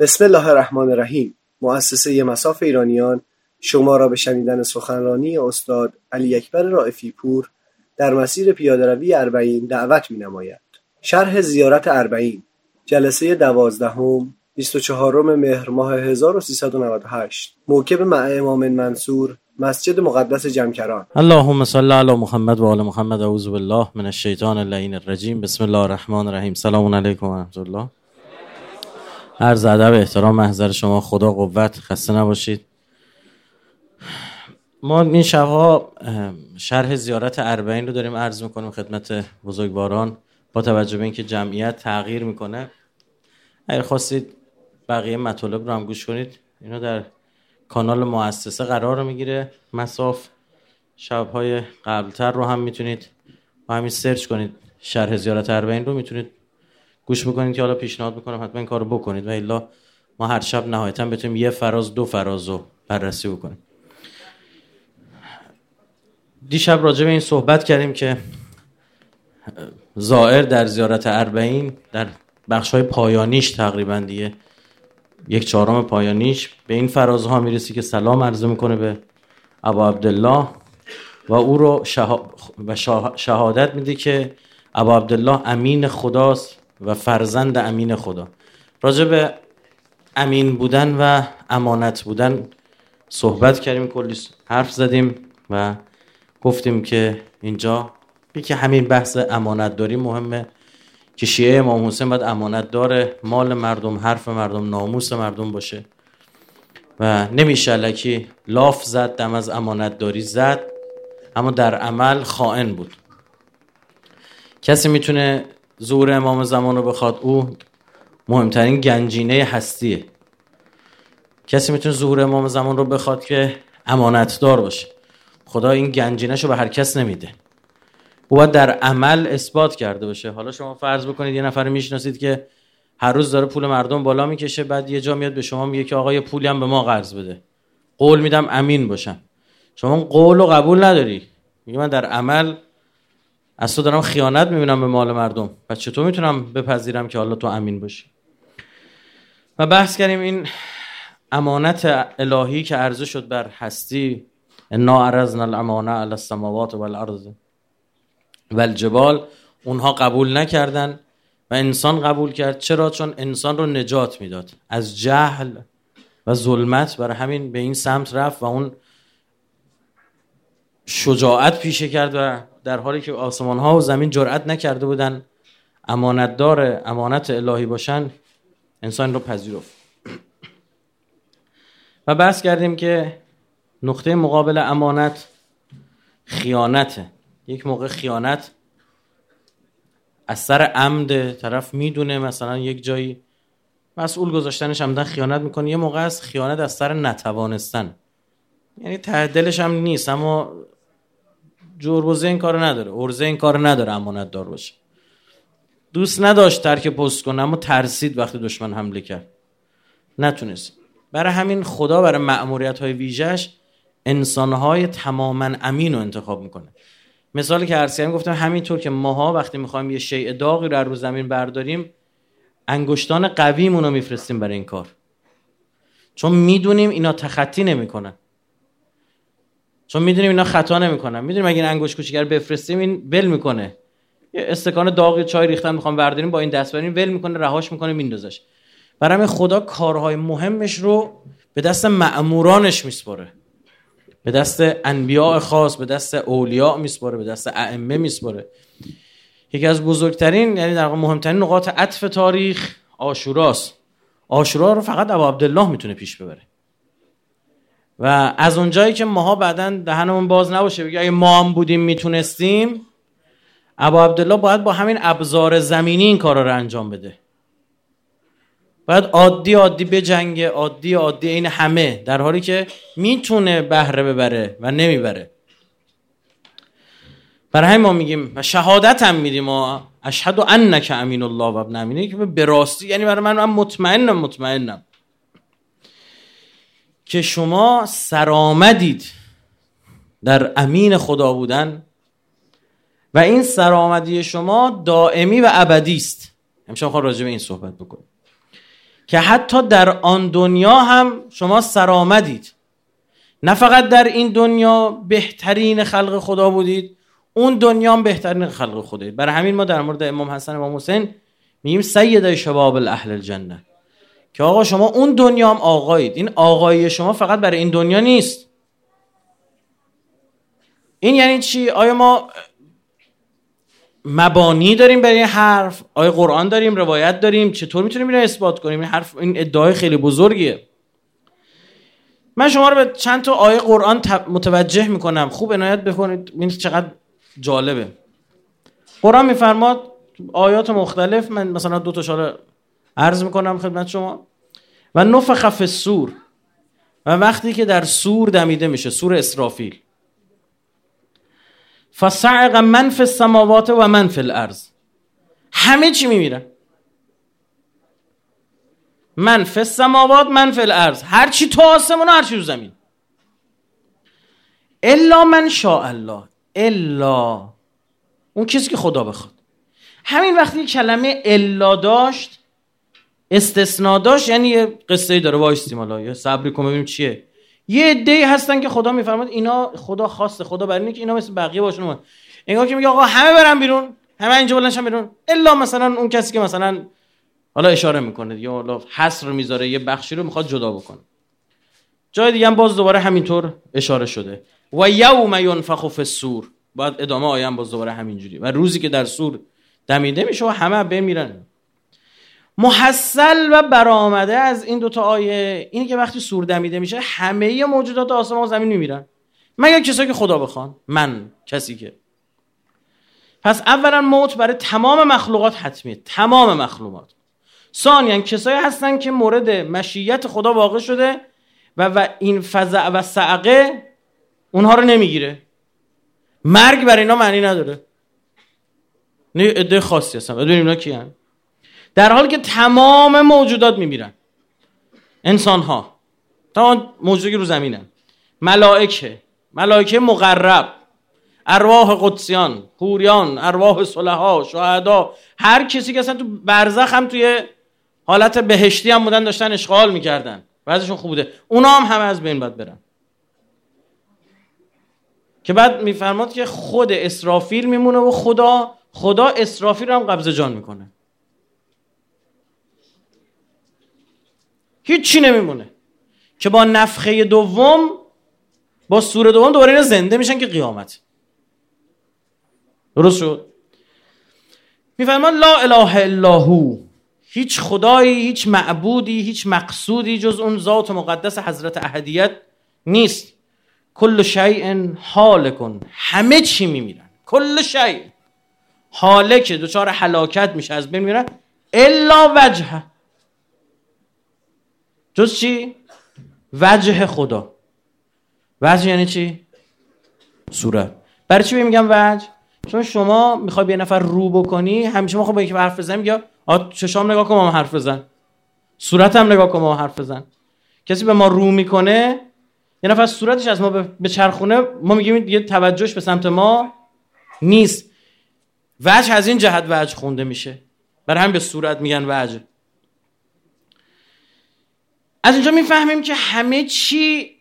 بسم الله الرحمن الرحیم. مؤسسه مساف ایرانیان شما را به شنیدن سخنرانی استاد علی اکبر رائفی پور در مسیر پیادهروی اربعین دعوت می نماید. شرح زیارت اربعین جلسه دوازدهم 24 مهر ماه 1398 موکب مع امام منصور مسجد مقدس جمکران. اللهم صل علی محمد و آل محمد اعوذ بالله من الشیطان اللعین الرجیم. بسم الله الرحمن الرحیم. سلام علیکم و رحمت الله. عرض ادب احترام محضر شما خدا قوت خسته نباشید. ما این شبها شرح زیارت اربعین رو داریم عرض می‌کنیم خدمت بزرگواران. با توجه به اینکه جمعیت تغییر می‌کنه اگر خواستید بقیه مطالب رو هم گوش کنید اینا در کانال مؤسسه قرار می‌گیره. مساف شبهای قبلتر رو هم می‌تونید با همین سرچ کنید. شرح زیارت اربعین رو می‌تونید گوش بکنید که حالا پیشنهاد می‌کنم حتما این کارو بکنید و الا ما هر شب نهایتا بتونیم یه فراز دو فراز رو بررسی بکنیم. دیشب راجع به این صحبت کردیم که زائر در زیارت اربعین در بخش های پایانیش تقریبا دیگه یک چهارم پایانیش به این فرازها می‌رسی که سلام عرضه می‌کنه به ابا عبدالله و او رو و شهادت میده که ابا عبدالله امین خداست. و فرزند امین خدا. راجع به امین بودن و امانت بودن صحبت کردیم کلی حرف زدیم و گفتیم که اینجا که همین بحث امانت داری مهمه که شیعه امام حسین باید امانت داره مال مردم حرف مردم ناموس مردم باشه. و نمیشه لکی لاف زد دم از امانت داری زد اما در عمل خائن بود. کسی می‌تونه ظهور امام زمان رو بخواد او مهمترین گنجینه هستیه. کسی می‌تونه ظهور امام زمان رو بخواد که امانتدار باشه. خدا این گنجینش رو به هر کس نمیده. او باید در عمل اثبات کرده باشه. حالا شما فرض بکنید یه نفر می‌شناسید که هر روز داره پول مردم بالا می‌کشه بعد یه جا میاد به شما میگه که آقا یه پولی هم به ما قرض بده. قول میدم امین باشم. شما قول و قبول نداری. میگه من در عمل از تو دارم خیانت می‌بینم به مال مردم. پس چطور می‌تونم بپذیرم که حالا تو امین باشی؟ و بحث کردیم این امانت الهی که عرضه شد بر هستی. انا عرضنا الامانه علی السماوات والارض. والجبال. اونها قبول نکردن و انسان قبول کرد. چرا؟ چون انسان رو نجات می‌داد. از جهل و ظلمت برای همین به این سمت رفت و اون شجاعت پیشه کرد و در حالی که آسمان ها و زمین جرأت نکرده بودن امانتدار امانت الهی باشن انسان رو پذیرفت. و بحث کردیم که نقطه مقابل امانت خیانته یک موقع خیانت از سر عمد طرف می‌دونه مثلا یک جایی مسئول گذاشتنش عمدن خیانت می‌کنه یه موقع از خیانت از سر نتوانستن. یعنی ته دلش هم نیست اما جربوزه این کار نداره. ارزه این کار نداره امانت دار باشه. دوست نداشت ترک پست کنه اما ترسید وقتی دشمن حمله کرد. نتونست. برای همین خدا برای معمولیت های ویژش انسان های تماما امین رو انتخاب می‌کنه. مثالی که عرض گفتم همینطور که ماها وقتی می‌خوایم یه شیء داغی رو رو زمین برداریم انگشتان قویمون رو میفرستیم برای این کار. چون می‌دونیم اینا تخطی نمی‌کنن. چون می‌دونیم اینا خطا نمی‌کنن. می‌دونیم اگه این انگشت کوچیک بفرستیم این ول می‌کنه. یه استکان داغ چای ریختن می‌خوام برداریم با این دست بریم ول می‌کنه رهاش می‌کنه میندازش. برای خدا کارهای مهمش رو به دست مأمورانش میسپاره. به دست انبیاء خاص به دست اولیاء میسپاره به دست ائمه میسپاره. یکی از بزرگترین یعنی در مهمترین نقاط عطف تاریخ آشوراست. آشورا رو فقط ابو عبدالله می‌تونه پیش ببره. و از اونجایی که ماها بعدا دهنمون باز نباشه بگه اگه ما هم بودیم می‌تونستیم ابو عبدالله باید با همین ابزار زمینی این کارا رو انجام بده. باید عادی عادی بجنگه عادی عادی این همه در حالی که می‌تونه بهره ببره و نمی‌بره. برای همین ما میگیم و شهادت هم میدیم و اشهد انک امین الله و ابن امینه که به راستی یعنی برای من, من مطمئنم مطمئنم. که شما سرآمدید در امین خدا بودن و این سرآمدی شما دائمی و ابدی است. همیشه خواهد راجع به این صحبت بکنیم. که حتی در آن دنیا هم شما سرآمدید. نه فقط در این دنیا بهترین خلق خدا بودید اون دنیا هم بهترین خلق خدایید برای همین ما در مورد امام حسن و امام حسین میگیم سید شباب الاهل الجنه. که آقا شما اون دنیا هم آقایید. این آقایی شما فقط برای این دنیا نیست. این یعنی چی؟ آیا ما مبانی داریم برای این حرف؟ آیا قرآن داریم؟ روایت داریم؟ چطور می‌تونیم این اثبات کنیم؟ این حرف این ادعای خیلی بزرگیه. من شما رو به چند تا آیه قرآن متوجه می‌کنم. خوب عنایت بکنید. این چقدر جالبه. قرآن میفرماد آیات مختلف. من مثلا دو تا شاره عرض می‌کنم خدمت شما. و نفخ فی سور. و وقتی که در سور دمیده میشه سور اسرافیل. فصعق من فی السماوات و من فی الارض. همه چی میمیرن من فی السماوات من فی الارض. هر چی تو آسمون هر چی تو زمین. الا من شاء الله. الا. اون کسی که خدا بخواد. همین وقتی کلمه الا داشت استثنا داشت یعنی یه قصه داره وایستیم حالا یا صبری کن ببینیم چیه. یه عده‌ای هستن که خدا میفرماد اینا خدا خواسته خدا برای اینکه اینا مثل بقیه باشن اومد. انگار که میگه آقا همه برن بیرون همه اینجا بلنشن بیرون. الا مثلا اون کسی که مثلا حالا اشاره می‌کنه یا حالا حصر می‌ذاره یه بخشی رو می‌خواد جدا بکنه. جای دیگه هم باز دوباره همینطور اشاره شده. و یوم ینفخ فی السور بعد ادامه آیه باز دوباره همینجوری. و روزی که در سور دمیده میشه و همه بمیرن محصل و برآمده از این دوتا آیه اینی که وقتی سور دمیده میشه همه موجودات آسمان و زمین میمیرن. مگر کسایی که خدا بخوان؟ من کسی که. پس اولا موت برای تمام مخلوقات حتمیه. تمام مخلوقات. ثانیا کسایی هستن که مورد مشیت خدا واقع شده و, و این فزع و سعقه اونها رو نمی‌گیره. مرگ برای اینا معنی نداره. نه عده خاصی هستن. ببینیم اینا کی در حالی که تمام موجودات میمیرن. انسان ها تا موجودی رو زمینن ملائکه. ملائکه مقرب. ارواح قدسیان پوریان ارواح صلحا شهدا. هر کسی که اصلا تو برزخ هم توی حالت بهشتی هم بودن داشتن اشغال می‌کردن. بعضشون خوب بوده. اونا هم همه از بین باید برن. که بعد میفرماد که خود اسرافیل میمونه و خدا خدا اسرافیل هم قبض جان می‌کنه. هیچی نمیمونه. که با نفخه دوم با سور دوم دوباره اینا زنده میشن که قیامت. درست شد؟ میفرمان لا اله الا هو. هیچ خدایی هیچ معبودی هیچ مقصودی جز اون ذات مقدس حضرت احدیت نیست. کل شیء حالکن. همه چی میمیرن. کل شیء. حالک دچار حلاکت میشه. از بین میرن. الا وجه جز چی؟ وجه خدا. وجه یعنی چی؟ صورت برای چی میگم وجه؟ چون شما می‌خوای به یه نفر رو بکنی همیشه ما خب با حرف بزنیم یا چشام نگاه کن ما حرف بزن. صورتم نگاه کن ما حرف بزن. کسی به ما رو می‌کنه یه نفر صورتش از ما به چرخونه ما میگیم یه توجهش به سمت ما نیست. وجه از این جهت وجه خونده میشه. برای هم به صورت میگن وجه. از اینجا می‌فهمیم که همه چی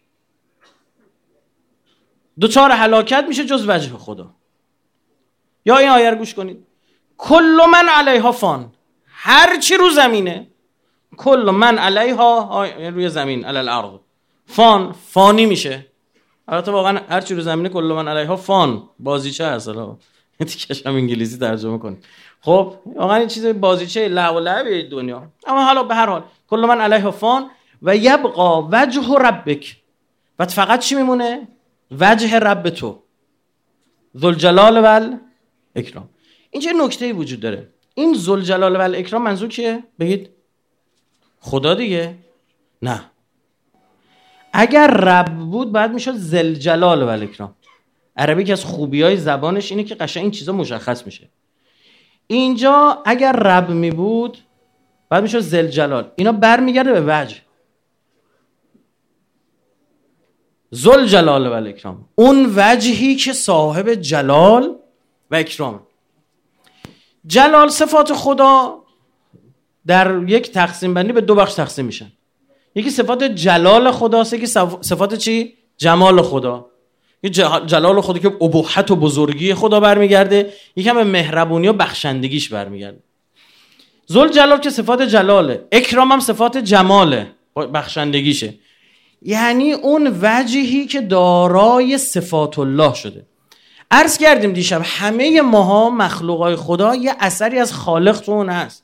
دوچار حلاکت میشه جز وجه خدا. یا این آیه گوش کنید. کل من علیها فان. هر چی رو زمینه کل من علیها یعنی روی زمین علی الارض. فان فانی میشه. البته واقعا هر چی رو زمینه کل من علیها فان. بازیچه هست تیکش هم انگلیسی ترجمه کن خب واقعا این چیز بازیچه لعب و لعب دنیا. اما حالا به هر حال کل من علیها فان. و یبقا وجه ربک. و فقط چی میمونه؟ وجه رب تو. ذوالجلال و اکرام اینجا نکته وجود داره؟ این ذوالجلال و اکرام منظور کیه؟ بگید. خدا دیگه. نه. اگر رب بود بعد می‌شد زلجلال و اکرام عربی که از خوبی های زبانش اینه که قشنگ این چیزا مشخص میشه. اینجا اگر رب می بود بعد می‌شد زلجلال اینا برمیگرده به وجه. زل جلال و اکرام اون وجهی که صاحب جلال و اکرام. جلال صفات خدا در یک تقسیم بندی به دو بخش تقسیم میشن یکی صفات جلال خداست یکی صفات چی؟ جمال خدا. یه جلال خدا که ابهت و بزرگی خدا برمیگرده یکم به مهربونی و بخشندگیش برمیگرده. زل جلال که صفات جلاله اکرام هم صفات جماله بخشندگیشه. یعنی اون وجهی که دارای صفات الله شده. عرض کردیم دیشب همه ماها مخلوقای خدا یه اثری از خالق تو اون هست.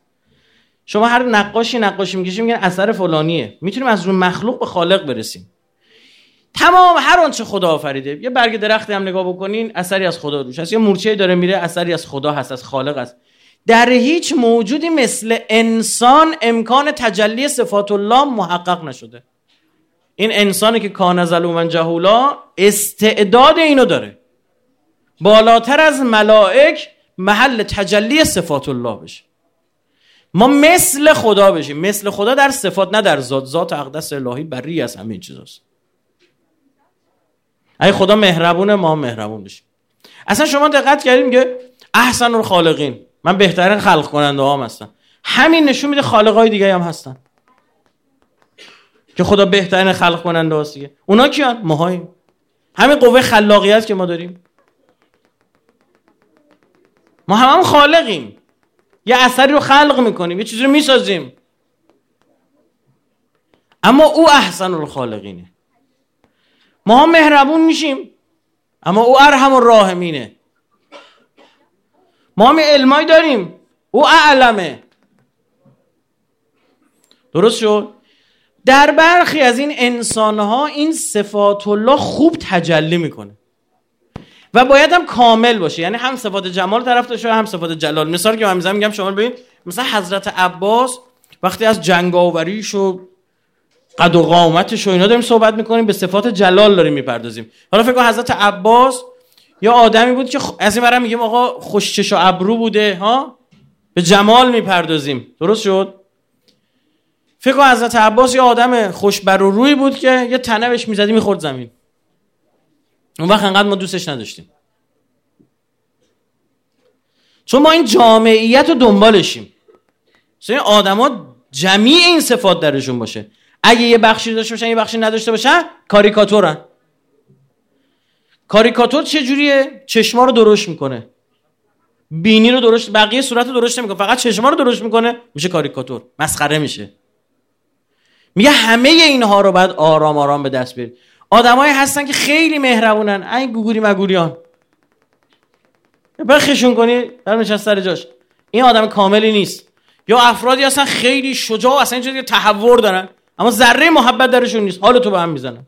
شما هر نقاشی نقاشی می‌کشیم میگن اثر فلانیه. می‌تونیم از روی مخلوق به خالق برسیم. تمام هر آنچه خدا آفریده. یه برگ درختی هم نگاه بکنین اثری از خدا روش هست. یه مورچه داره میره اثری از خدا هست از خالق است در هیچ موجودی مثل انسان امکان تجلی صفات الله محقق نشده. این انسانی که کان ظلوما جهولا استعداد اینو داره. بالاتر از ملائک محل تجلی صفات الله بشه. ما مثل خدا بشیم. مثل خدا در صفات نه در ذات. ذات اقدس الهی بری از همین چیزاست. ای خدا مهربونه ما مهربون بشیم. اصلا شما دقت کردیم که احسن الخالقین. من بهترین خلق کننده هم هستم. همین نشون میده خالقای دیگه هم هستن. که خدا بهترین خلق کننده هست دیگه. اونا کیان؟ ماهاییم همین قوه خلاقیت که ما داریم. ما هم, هم خالقیم. یه اثری رو خلق می‌کنیم یه چیزی رو می‌سازیم. اما او احسن الخالقینه ما هم مهربون میشیم اما او ارحم الراحمینه ما هم علمایی داریم او اعلمه. درست شد؟ در برخی از این انسان ها این صفات الله خوب تجلی می‌کنه. و باید هم کامل باشه. یعنی هم صفات جمال طرف داشته هم صفات جلال. مثال که من میگم شما ببین مثلا حضرت عباس وقتی از جنگاوریش و قد و قامتش و اینا داریم صحبت می‌کنیم به صفات جلال داریم می‌پردازیم. حالا فکر کن حضرت عباس یا آدمی بود که از این میگیم آقا خوشچش و ابرو بوده ها؟ به جمال می‌پردازیم. درست شد؟ فکر حضرت عباس یه آدم خوش بر و روی بود که یه تنه بهش می‌زدی می‌خورد زمین. اون وقت انقدر ما دوستش نداشتیم. چون ما این جامعیت رو دنبالشیم. این آدما جمیع این صفات درشون باشه. اگه یه بخشی داشته باشن یه بخشی نداشته باشن کاریکاتورن. کاریکاتور چه جوریه؟ چشما رو درشت می‌کنه. بینی رو درشت بقیه صورت رو درشت نمی‌کنه. فقط چشما رو درشت می‌کنه میشه کاریکاتور. مسخره میشه. میگه همه اینها رو باید آرام آرام به دست بیارید. آدمایی هستن که خیلی مهربونن. این گوگوری مگوریان بخشون کنی در سر جاش. این آدم کاملی نیست. یا افرادی هستن خیلی شجاع اصلا اینجوری تحور دارن اما ذره محبت درشون نیست. حال تو به هم می‌زنن.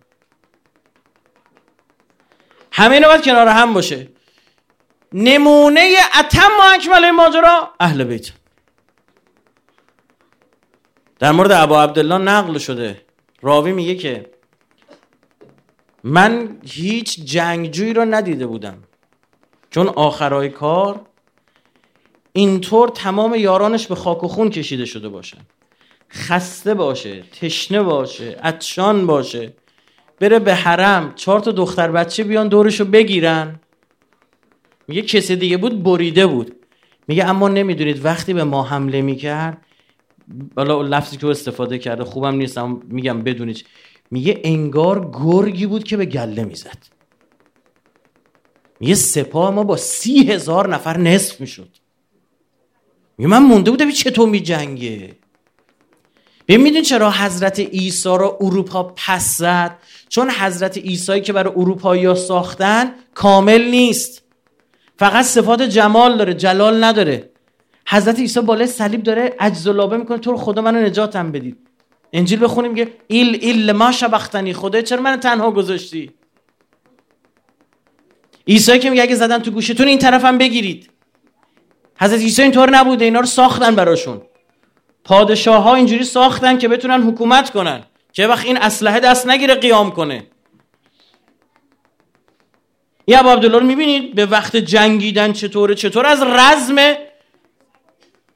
همه اینا باید کنار هم باشه. نمونه اتم و اکمل ماجرا اهل بیت. در مورد ابا عبدالله نقل شده. راوی میگه که من هیچ جنگجویی رو ندیده بودم. چون آخرای کار اینطور تمام یارانش به خاک و خون کشیده شده باشن خسته باشه تشنه باشه عطشان باشه. بره به حرم چهار تا دختر بچه بیان دورشو بگیرن. میگه کسی دیگه بود بریده بود. میگه اما نمی‌دونید وقتی به ما حمله می‌کرد بالا لفظی که استفاده کرده خوبم نیستم میگم بدونید میگه انگار گرگی بود که به گله می‌زد. میگه سپاه ما با سی هزار نفر نصف می‌شد. میگه من مونده بودم چطور میجنگه ببین چرا حضرت عیسی رو اروپا پس زد؟ چون حضرت عیسی که برای اروپایی ساختن کامل نیست. فقط صفات جمال داره جلال نداره. حضرت عیسی بالای صلیب داره عجز و لابه می‌کنه تو رو خدا منو نجاتم بدید. انجیل بخونیم که ایل ایل ما شبختنی خدا چرا من تنها گذاشتی؟ عیسی که میگه اگه زدن تو گوشتون این طرفم بگیرید. حضرت عیسی اینطور نبوده اینا رو ساختن براشون. پادشاه ها اینجوری ساختن که بتونن حکومت کنن. که وقت این اسلحه دست نگیره قیام کنه. یا ابو عبدالله می‌بینید؟ به وقت جنگیدن چطوره چطور؟ از رزم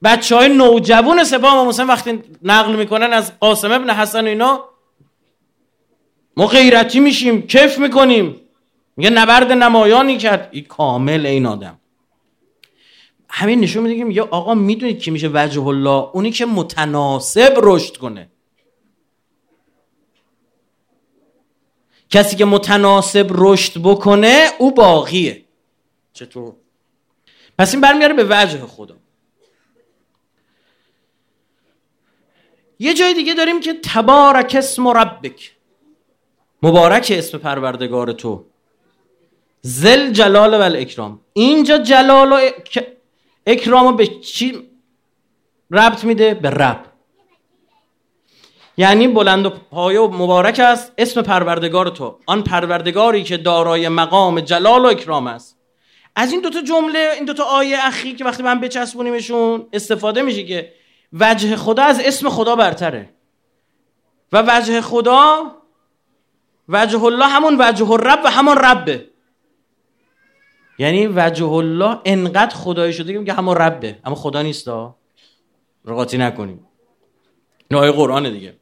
بچه های نوجوان سپاه ما مثلا وقتی نقل می‌کنن از قاسم ابن حسن و اینا ما غیرتی میشیم کف می‌کنیم. میگه نبرد نمایانی کرد. این کامل این آدم. همین نشون میده که آقا می‌دونید کی میشه وجه الله؟ اونی که متناسب رشد کنه. کسی که متناسب رشد بکنه او باقیه. چطور؟ پس این برمیاره به وجه خدا. یه جای دیگه داریم که تبارک اسم ربک. مبارک اسم پروردگار تو. زل جلال و اکرام اینجا جلال و اکرام به چی ربط میده؟ به رب. یعنی بلند و پایه و مبارک است. اسم پروردگار تو. آن پروردگاری که دارای مقام جلال و اکرام است. از این دوتا جمله این دوتا آیه اخیر که وقتی من بچسبونیمشون استفاده میشه که وجه خدا از اسم خدا برتره. و وجه خدا وجه الله همون وجه الرب و همون ربه. یعنی وجه الله انقدر خدایی شده که همون ربه. اما خدا نیستا. رقاطی نکنیم. این آیه قرآن دیگه.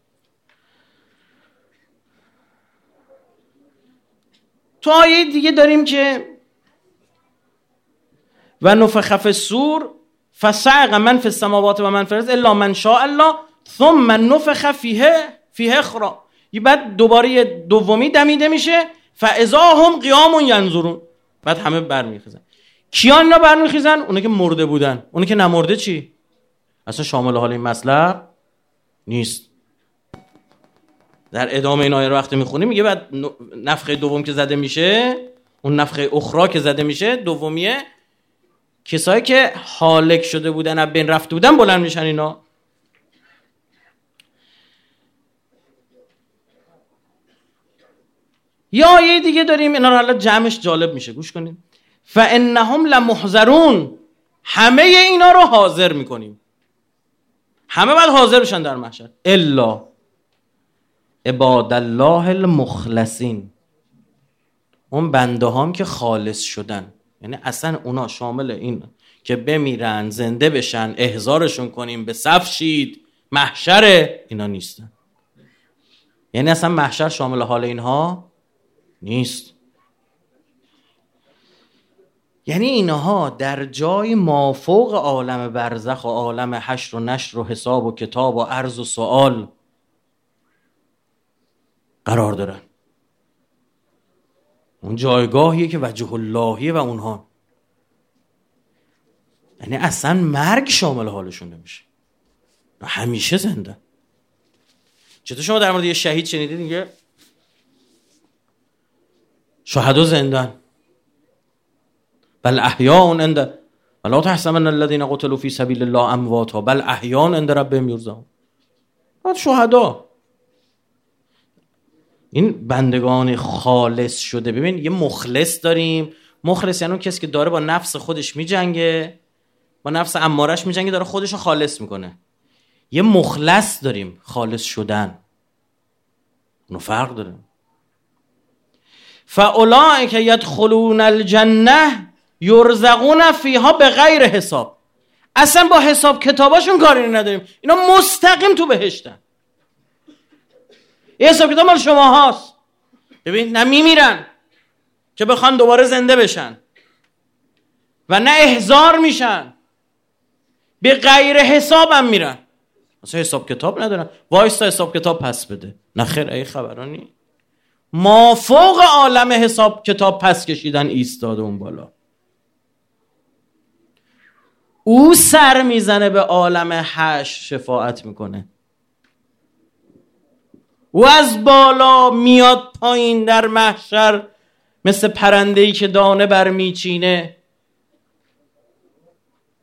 تو آیه دیگه داریم که و نفخ سور فسعق من فی السماوات و من فی الا من شاء الله ثم نفخ فیه فیه اخرا بعد دوباره دومی دمیده میشه فاذا هم قیام ینظرون. بعد همه برمیخیزن. کیان اینا برمیخیزن؟ اونه که مرده بودن. اونه که نمرده چی؟ اصلا شامل حال این مطلب نیست. در ادامه این آیه رو وقتی می‌خونیم میگه بعد نفخه دوم که زده میشه اون نفخه اخرا که زده میشه دومیه کسایی که حالک شده بودن از بین رفته بودن بلند میشن اینا؟ یا آیه دیگه داریم اینا رو حالا جمعش جالب میشه گوش کنیم فانهم لمحضرون همه اینا رو حاضر می‌کنیم. همه باید حاضر بشن در محشر. الا عباد الله المخلصین. اون بنده هم که خالص شدن. یعنی اصلا اونا شامل این که بمیرن زنده بشن احزارشون کنیم به صف شید محشر اینا نیستن. یعنی اصلا محشر شامل حال اینها نیست. یعنی اینها در جای مافوق عالم برزخ و عالم حشر و نشر و حساب و کتاب و عرض و سوال قرار دارن. اون جایگاهیه که وجه اللهیه و اونها. یعنی اصلا مرگ شامل حالشون نمیشه. همیشه زنده. چطور شما در مورد یه شهید شنیدید دیگه شهدا زندن. بل احیاء عند ولا تحسبن الذين قتلوا في سبيل الله امواتا. بل احیاء عند ربهم يرزقون شهدا. این بندگان خالص شده. ببین یه مخلص داریم. مخلص یعنی اون کسی که داره با نفس خودش میجنگه با نفس امارش میجنگه داره خودش رو خالص می‌کنه. یه مخلص داریم خالص شدن. اونو فرق داره. که یدخلون الجنه یرزقون فیها به غیر حساب. اصلا با حساب کتاباشون کاری نداریم. اینا مستقیم تو بهشتن. یه حساب کتاب مال شما هاست ببین نه میمیرن که بخوان دوباره زنده بشن. و نه احزار میشن. به غیر حسابم میرن. اصلا حساب کتاب ندارن. وایستا حساب کتاب پس بده. نه خیر ای خبرانی ما فوق عالم حساب کتاب پس کشیدن ایستاده اون بالا. او سر می‌زنه به عالم هش شفاعت می‌کنه. او از بالا میاد پایین در محشر مثل پرنده ای که دانه برمیچینه.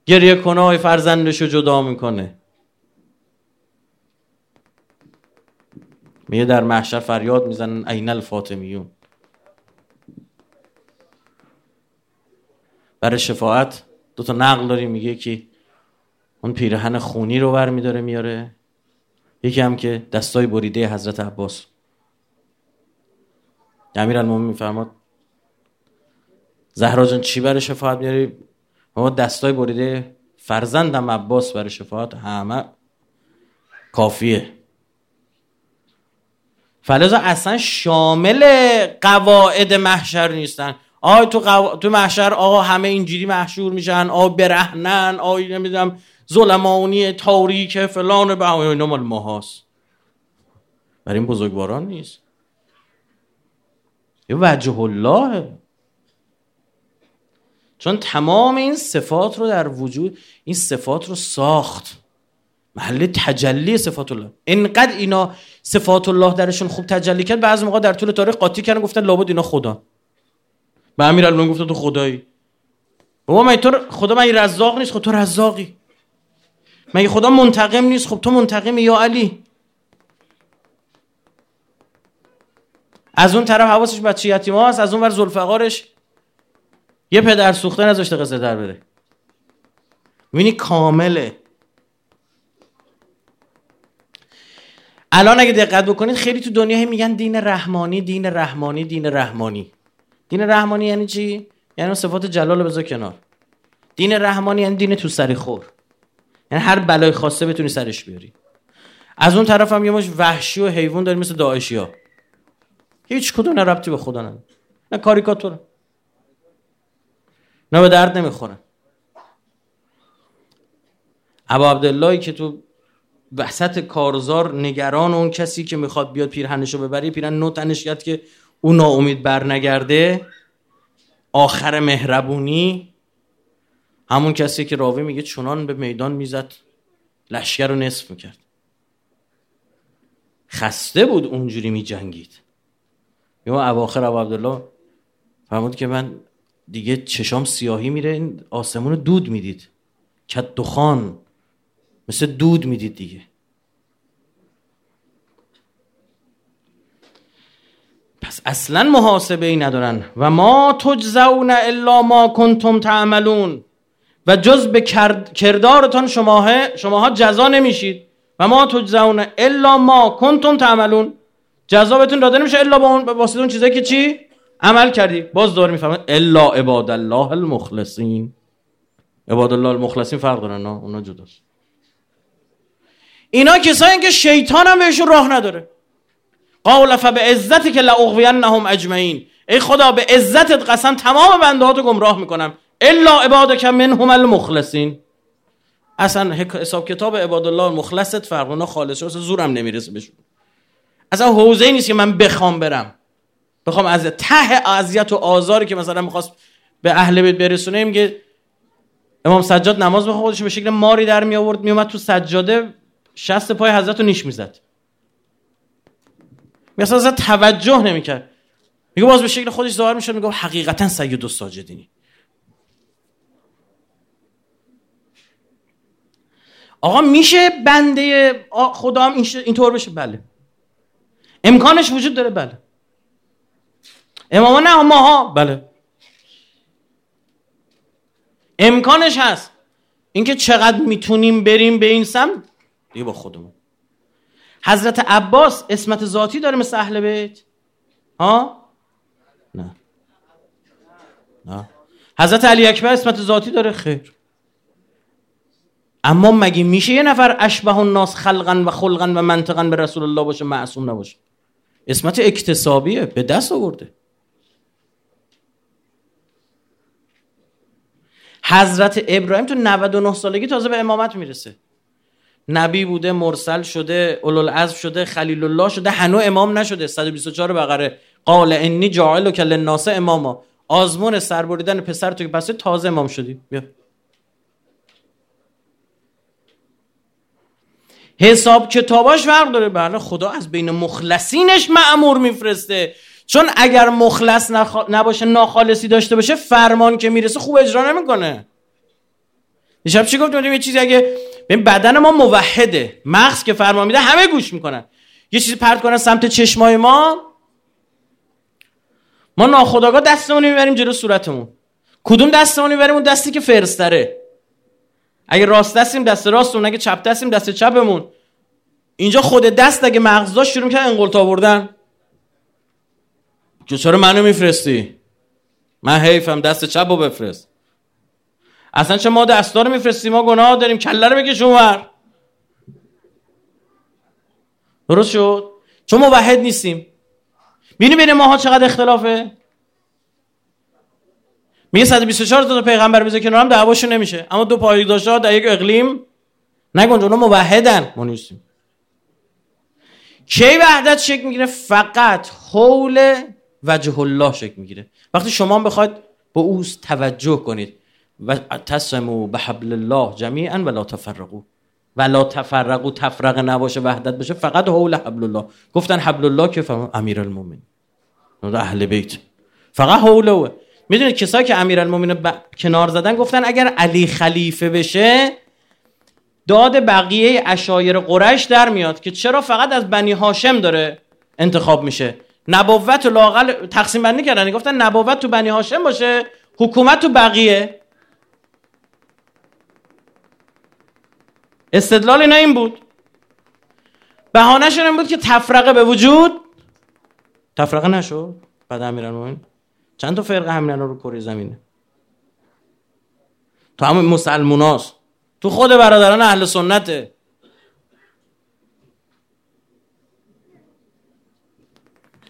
گریه کنای فرزندش رو جدا می‌کنه. میگه در محشر فریاد می‌زنن عین الفاطمیون. برای شفاعت دو تا نقل داریم میگه که اون پیرهن خونی رو بر میداره میاره. یکی هم که دستای بریده حضرت عباس. امیر المومن میفرماد زهرا جان چی برای شفاعت میاری؟ ما دستای بریده فرزندم عباس برای شفاعت همه کافیه. فلزا اصلا شامل قواعد محشر نیستن. آی تو, قو... تو محشر آقا همه اینجوری محشور میشن آ برهنن آی نمی‌دونم ظلمانی تاریک فلان به اینا مال ماهاست برای این بزرگواران نیست. یه وجه الله. چون تمام این صفات رو در وجود این صفات رو ساخت. محل تجلی صفات الله. اینقدر اینا صفات الله درشون خوب تجلی کرد بعضی موقع در طول تاریخ قاطی کردن گفتن لابد اینا خدا. به امیر المومنین گفتن تو خدایی. بابا من تو خدا من رزاق نیست خب تو رزاقی. مگه خدا منتقم نیست؟ خب تو منتقمی یا علی؟ از اون طرف حواسش بچه یتیم هست؟ از اون ور زلفقارش یه پدر سوخته نذاشته قصه در بره. می‌بینی کامله. الان اگه دقت بکنید خیلی تو دنیا میگن دین رحمانی دین رحمانی دین رحمانی. دین رحمانی یعنی چی؟ یعنی صفات جلال بذار کنار. دین رحمانی یعنی دین تو سری خور. یعنی هر بلای خواسته بتونی سرش بیاری. از اون طرف هم یه مش وحشی و حیوان داری مثل داعشی ها. هیچ کدوم ربطی به خدا نه کاریکاتور نه به درد نمی‌خوره. ابا عبداللهی که تو وسط کارزار نگران اون کسی که می‌خواد بیاد پیرهنشو ببری پیرهن نو تنش که اون ناامید بر نگرده آخر مهربونی همون کسی که راوی میگه چونان به میدان می‌زد لشکر رو نصف می‌کرد. خسته بود اونجوری میجنگید. یا اواخر ابو عبدالله فرمود که من دیگه چشام سیاهی میره این آسمون دود می‌دید. کت دخان مثل دود می‌دید دیگه. پس اصلا محاسبه ای ندارن و ما تجزون الا ما کنتم تعملون. و جز به کردارتان شماها شماها جزا نمیشید. و ما تجزون الا ما کنتم تعملون. جزا بهتون داده نمیشه الا با اون اون چیزایی که چی؟ عمل کردی. باز دور می‌فهمن الا عباد الله المخلصین. عباد الله المخلصین فرق دارن نه؟ اونا جداست اینا کسایی که شیطان هم بهشون راه نداره. قال فبه عزتی که لأغوینهم اجمعین. ای خدا به عزتت قسم تمام بنده گمراه می‌کنم. الا عبادک منهم المخلصین. اصلا حساب کتاب عباد الله المخلصت فرق اونا خالص زورم نمی‌رسه بهشون. اصلا حوزه نیست که من بخوام برم. بخوام از ته اذیت و آزاری که مثلا می‌خواست به اهل بیت برسونه میگه امام سجاد نماز بخواد خودش به شکل ماری در می آورد میومد تو سجاده شست پای حضرت رو نیش می‌زد. مثلا اصلا توجه نمی‌کرد. میگه باز به شکل خودش ظاهر می‌شد میگه حقیقتا سید ساجدینی آقا میشه بنده خدا هم اینطور بشه. بله. امکانش وجود داره. بله. اماما نه ماها بله. امکانش هست. اینکه چقدر می‌تونیم بریم به این سم دیگه با خودمون. حضرت عباس اسمت ذاتی داره مثل اهل بیت؟ ها؟ نه. نه. حضرت علی اکبر اسمت ذاتی داره؟ خیر. اما مگه میشه یه نفر اشبه الناس خلقا و خلقا و منطقا به رسول الله باشه معصوم نباشه؟ اسمت اکتسابیه به دست آورده. حضرت ابراهیم تو 99 سالگی تازه به امامت می‌رسه. نبی بوده مرسل شده اولوالعزم شده خلیل الله شده هنو امام نشده. 124 بقره. قال انی جاعل کل الناس اماما. آزمون سربریدن پسر تو که پس تازه امام شدی. بیا. حساب کتاباش فرق داره. بله خدا از بین مخلصینش معمور میفرسته. چون اگر مخلص نباشه ناخالصی داشته باشه فرمان که می‌رسه خوب اجرا نمی‌کنه. دیشب چی گفتیم یه چیزی اگه ببین بدن ما موحده. مغز که فرمان میده همه گوش می‌کنن. یه چیزی پرت کنن سمت چشمای ما. ما ناخداگاه دستمون می‌بریم جلو صورتمون. کدوم دستمون می‌بریم؟ اون دستی که فرستره. اگه راست دستیم دست راستمون اگه چپ دستیم دست چپمون. اینجا خود دست اگه مغز داشت شروع کرد انقلت آوردن. که چرا منو میفرستی؟ من حیفم دست چپ رو بفرست. اصلا چه ما دستار میفرستی ما گناه داریم. کله رو بکش اونور. درست شد؟ چون موحد نیستیم. بینی بین ماها چقدر اختلافه؟ میگه 124 تا پیغمبر بذار کنارم دعواشون نمیشه. اما دو پایگذاشت در یک اقلیم. نگنج اونا موحدن. ما نیستیم. کی وحدت شکل می‌گیره؟ فقط حول وجه الله شکل می‌گیره. وقتی شما بخواید به او توجه کنید و تسمو به حبل الله جمیعا ولا تفرقو ولا تفرقو تفرق نباشه وحدت بشه فقط حول حبل الله. گفتن حبل الله که فهم امیر المومن اهل بیت. فقط حول اوه می‌دونید کسایی که امیر المومن ب... کنار زدن گفتن اگر علی خلیفه بشه داد بقیه اشایر قریش در میاد که چرا فقط از بنی هاشم داره انتخاب میشه. نبوت و لاقل تقسیم بندی کردن. گفتن نبوت تو بنی هاشم باشه حکومت تو بقیه. استدلال اینا این بود. بهانهشون این بود که تفرقه به وجود تفرقه نشد بعد امیرالمومنین؟ چند تا فرقه همین رو کره زمینه؟ تو همه مسلموناست تو خود برادران اهل سنته.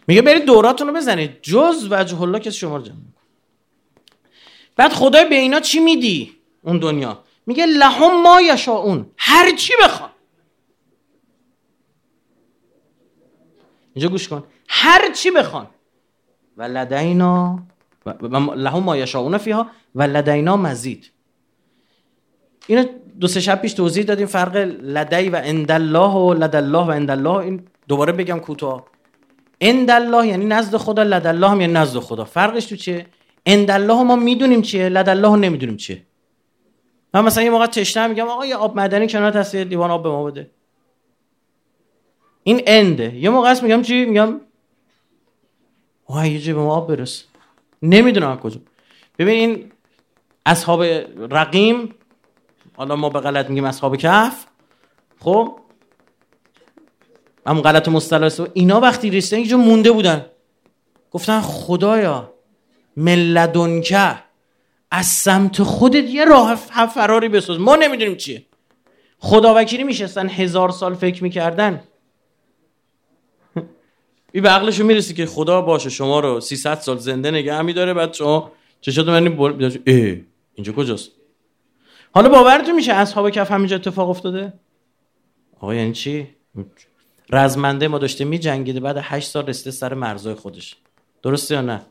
میگه برید دوراتون بزنید. جز وجه الله که شما رو جمع بعد خدای به اینا چی میدی؟ اون دنیا. میگه لهم ما یشاؤون هر چی بخوان اینجا گوش کن. هر چی بخوان و لدینا لهم ما یشاؤون فیها و لدینا مزید. اینو دو سه شب پیش توضیح دادیم فرق لدی و اندالله و لدالله و اندالله. این دوباره بگم کوتاه. اندالله یعنی نزد خدا لدالله هم یعنی نزد خدا. فرقش تو چیه؟ اندالله ما می‌دونیم چیه لدالله نمی‌دونیم چیه. من مثلا یه موقع تشنه میگم آقا یه آب معدنی کنار هست لیوان آب به ما بده. این انده یه موقع هست میگم چی؟ میگم یه به ما آب برس. نمی‌دونم کجا. ببین این اصحاب رقیم حالا ما به غلط میگیم اصحاب کف خب؟ اما غلط مصطلح اینا وقتی رسیدن اینجا مونده بودن. گفتن خدایا ملدونکه از سمت خودت یه راه فراری بساز. ما نمی‌دونیم چیه. خدا وکیلی میشستن هزار سال فکر می‌کردن. این به عقلشو می‌رسی که خدا باشه شما رو 300 سال زنده نگه میداره بعد شما چشات من بول اه اینجا کجاست؟ حالا باورتون میشه اصحاب کف همینجا اتفاق افتاده؟ آقا یعنی چی؟ رزمنده ما داشته میجنگیده بعد 8 سال رسیده سر مرزای خودش. درسته یا نه؟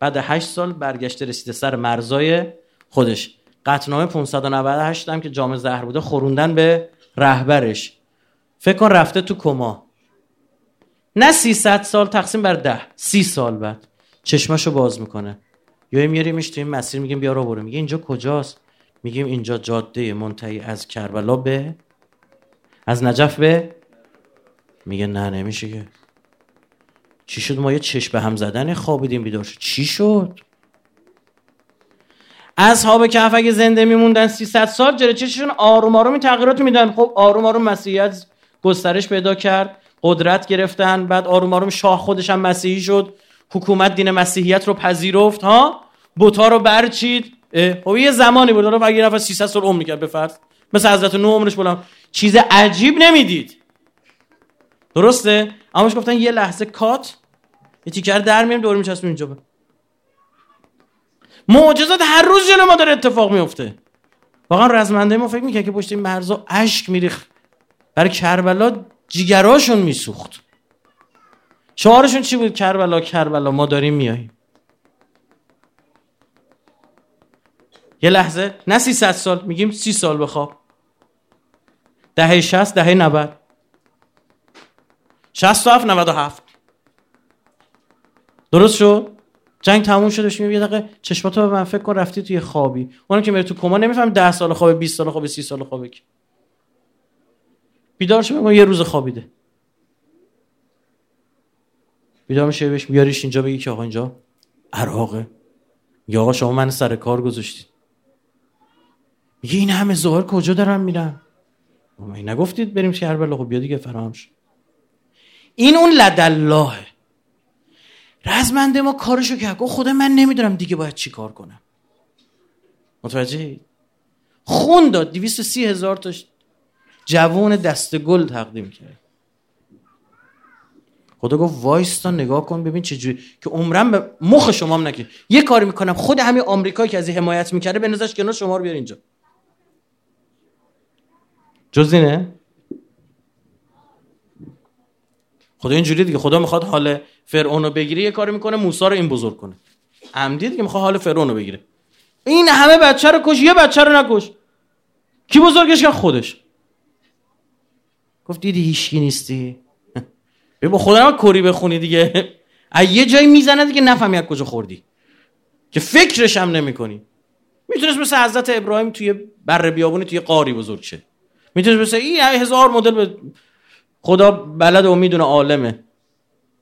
بعد 8 سال برگشته رسیده سر مرزای خودش. قطنامه 598 هم که جام زهر بوده خوروندن به رهبرش. فکر کن رفته تو کما. نه 300 سال تقسیم بر ده. سی سال بعد. چشمشو باز می‌کنه. یا میاریمش تو این مسیر میگیم بیا رو برو. میگه اینجا کجاست؟ میگیم اینجا جاده منتهی از کربلا به؟ از نجف به؟ میگه نه نمیشه که. چی شد؟ ما یه چشم به هم زدن خوابیدیم بیدار شد. چی شد؟ اصحاب کهف اگه زنده میموندن 300 سال جلوی چششون آروم آروم تغییرات میدن. خب آروم آروم مسیحیت گسترش پیدا کرد. قدرت گرفتن بعد آروم آروم شاه خودش هم مسیحی شد. حکومت دین مسیحیت رو پذیرفت ها؟ بوتا رو برچید. خب یه زمانی بود اگه یه نفر 300 سال عمر می‌کرد به فرض. مثل حضرت نوح عمرش بلند. چیز عجیب نمی‌دید. درسته؟ اما گفتن یه لحظه کات. یه تیکر در میام دور میچسبیم اینجا. معجزات هر روز جلو ما داره اتفاق میفته واقعا رزمنده ما فکر می‌کنه که پشت این مرزا اشک میریخ برای کربلا جیگراشون میسوخت. شعارشون چی بود؟ کربلا کربلا ما داریم میاییم. یه لحظه نه سی سال میگیم سی سال بخواب دهه شست دهه نود. شست و هفت نود و هفت. درست شد؟ جنگ تموم شد داشتیم یه دقیقه چشماتو به من فکر کن رفتی توی خوابی. اونم که میره تو کما نمیفهم 10 سال خوابه 20 سال خوابه 30 سال خوابه که بیدار شو یه روز خوابیده. بیدار میشه بهش بیاریش اینجا بگی که آقا اینجا عراقه. یا آقا شما من سر کار گذاشتید میگه این همه ظاهر کجا دارن میرن؟ این نگفتید بریم کربلا خب بیا دیگه فراهم شد این اون لداللهه رزمنده ما کارشو کرد. گفت خدا من نمی‌دونم دیگه باید چی کار کنم. متوجه خون داد دیویست سی هزار تا جوان دست گل تقدیم کرد. خدا گفت وایستا نگاه کن ببین چجوری که عمرم به مخ شما هم نکن یه کاری می‌کنم خود همین آمریکایی که از این حمایت می‌کرده به نظرش کنار شما رو بیار اینجا. جز اینه؟ خدا اینجوری دیگه خدا می‌خواد حال فرعون رو بگیره یه کاری می‌کنه موسی رو این بزرگ کنه. عمدی دیگه می‌خواد حال فرعون رو بگیره. این همه بچه رو کش یه بچه رو نکش. کی بزرگش کرد؟ خودش. گفت دیدی هیچکی نیستی؟ با خدا کری بخونی دیگه. یه جایی می‌زنه دیگه نفهمی از کجا خوردی. که فکرش هم نمی کنی می‌تونست مثل حضرت ابراهیم توی بر بیابونی توی قاری بزرگ شه. می‌تونست مثل این هزار مدل به خدا بلد و می‌دونه عالمه.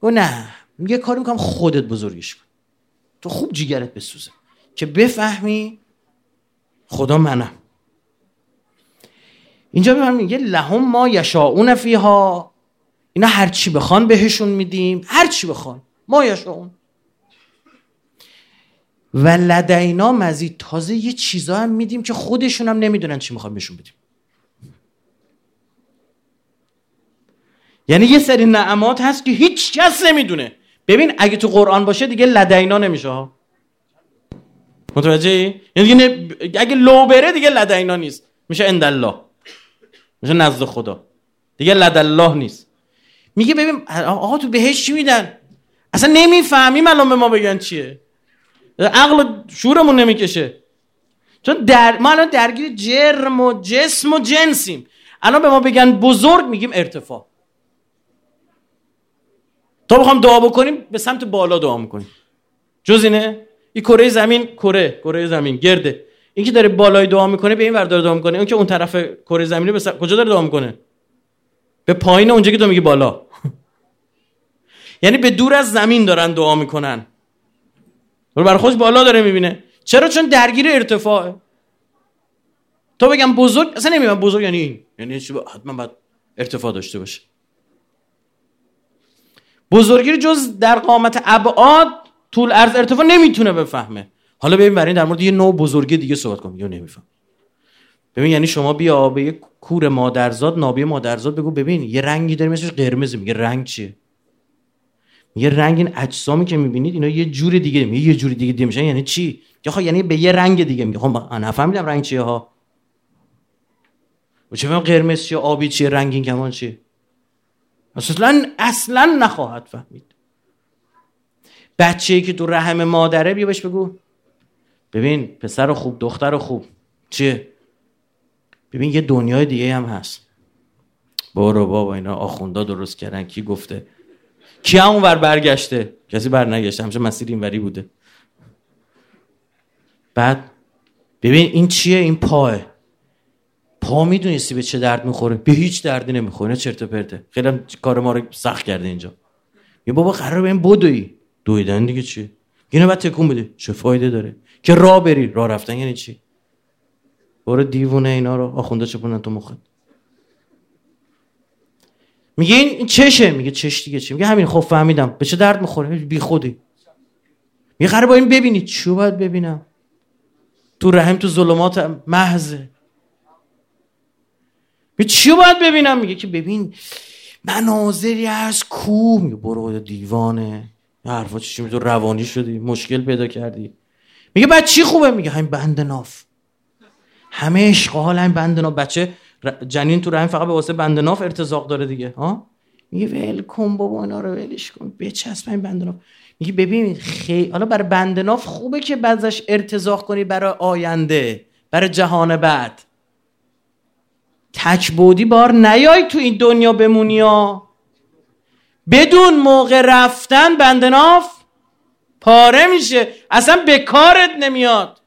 گفت نه یه کاری می‌کنم خودت بزرگش کن. تو خوب جیگرت بسوزه. که بفهمی خدا منم. اینجا به میگه لهم ما یشاؤون فیها. اینا هر چی بخوان بهشون میدیم. هر چی بخوان. ما یشاؤون. و لدینا مزید. تازه یه چیزا هم میدیم که خودشون هم نمی‌دونن چی می‌خوان بهشون بدیم. یعنی یه سری نعمات هست که هیچ کس نمی‌دونه. ببین اگه تو قرآن باشه دیگه لدینا نمیشه ها. متوجه ای؟ یعنی اگه لو بره دیگه لدینا نیست. میشه اندالله. میشه نزد خدا. دیگه لدالله نیست. میگه ببین آقا تو بهش چی میدن اصلا نمی‌فهمیم الان به ما بگن چیه. عقل شورمون نمی‌کشه. چون در... ما الان درگیر جرم و جسم و جنسیم. الان به ما بگن بزرگ میگیم ارتفاع. تا بخوام دعا بکنیم به سمت بالا دعا می‌کنیم. جز اینه؟ این کره زمین کره کره زمین گرده. این که داره بالای دعا می‌کنه به این ور داره دعا می‌کنه. اون که اون طرف کره زمینی به کجا داره دعا می‌کنه؟ به پایین اونجا که تو میگی بالا. یعنی به دور از زمین دارن دعا می‌کنن. برای خوش بالا داره می‌بینه. چرا؟ چون درگیر ارتفاعه تا بگم بزرگ اصلا نمیگم بزرگ یعنی این. یعنی حتما باید ارتفاع داشته باشه. بزرگی جز در قامت ابعاد طول عرض ارتفاع نمی‌تونه بفهمه. حالا ببین برای در مورد یه نوع بزرگی دیگه صحبت کنم یا نمیفهم. ببین یعنی شما بیا به یه کور مادرزاد نابی مادرزاد بگو ببین یه رنگی داره مثلش قرمز. میگه رنگ چیه؟ یه رنگ این اجسامی که می‌بینید اینا یه جور دیگه. میگه یه جور دیگه دیگه میشن. یعنی چی؟ خب یعنی به یه رنگ دیگه میگه. خب من نفهمیدم رنگ چیه ها. و چه قرمز چیه آبی چیه رنگین کمان چیه؟ اصلا اصلا نخواهد فهمید. بچه ای که تو رحم مادره بیا بهش بگو. ببین پسر خوب دختر خوب. چیه؟ ببین یه دنیای دیگه هم هست. برو بابا اینا آخوندا درست کردن. کی گفته؟ کی اون ور برگشته؟ کسی بر نگشته. همشه مسیر اینوری بوده. بعد ببین این چیه؟ این پاه. پا می‌دونستی به چه درد می‌خوره؟ به هیچ دردی نمی‌خوره. چرت پرته. خیلی کار ما رو سخت کرده اینجا. یه بابا قرار به این بدوی. دویدن دیگه چی اینو بعد تکون بده. چه فایده داره؟ که راه بری. راه رفتن یعنی چی؟ برو دیوونه اینا رو. آخونده چپونن تو مخت؟ میگه این چشه. میگه چش دیگه چی؟ میگه همین خب فهمیدم. به چه درد می‌خوره؟ بی خودی. میگه قرار با این ببینی. چی باید ببینم؟ تو رحم تو ظلمات محضه چی باید ببینم؟ میگه که ببین مناظری از کو میگه برو دیوانه. حرفا چی تو روانی شدی. مشکل پیدا کردی. میگه بعد چی خوبه؟ میگه همین بند ناف. همه اشغال همین بند ناف. بچه جنین تو رحم فقط به واسه بند ناف ارتزاق داره دیگه ها؟ میگه ول کن بابا اینا رو ولش کن. بچسب این بند ناف. میگه ببین خیلی حالا برای بند ناف خوبه که بعضش ارتزاق کنی برای آینده برای جهان بعد. تکبودی بار نیای تو این دنیا بمونی ها. بدون موقع رفتن بندناف پاره میشه. اصلا به کارت نمیاد.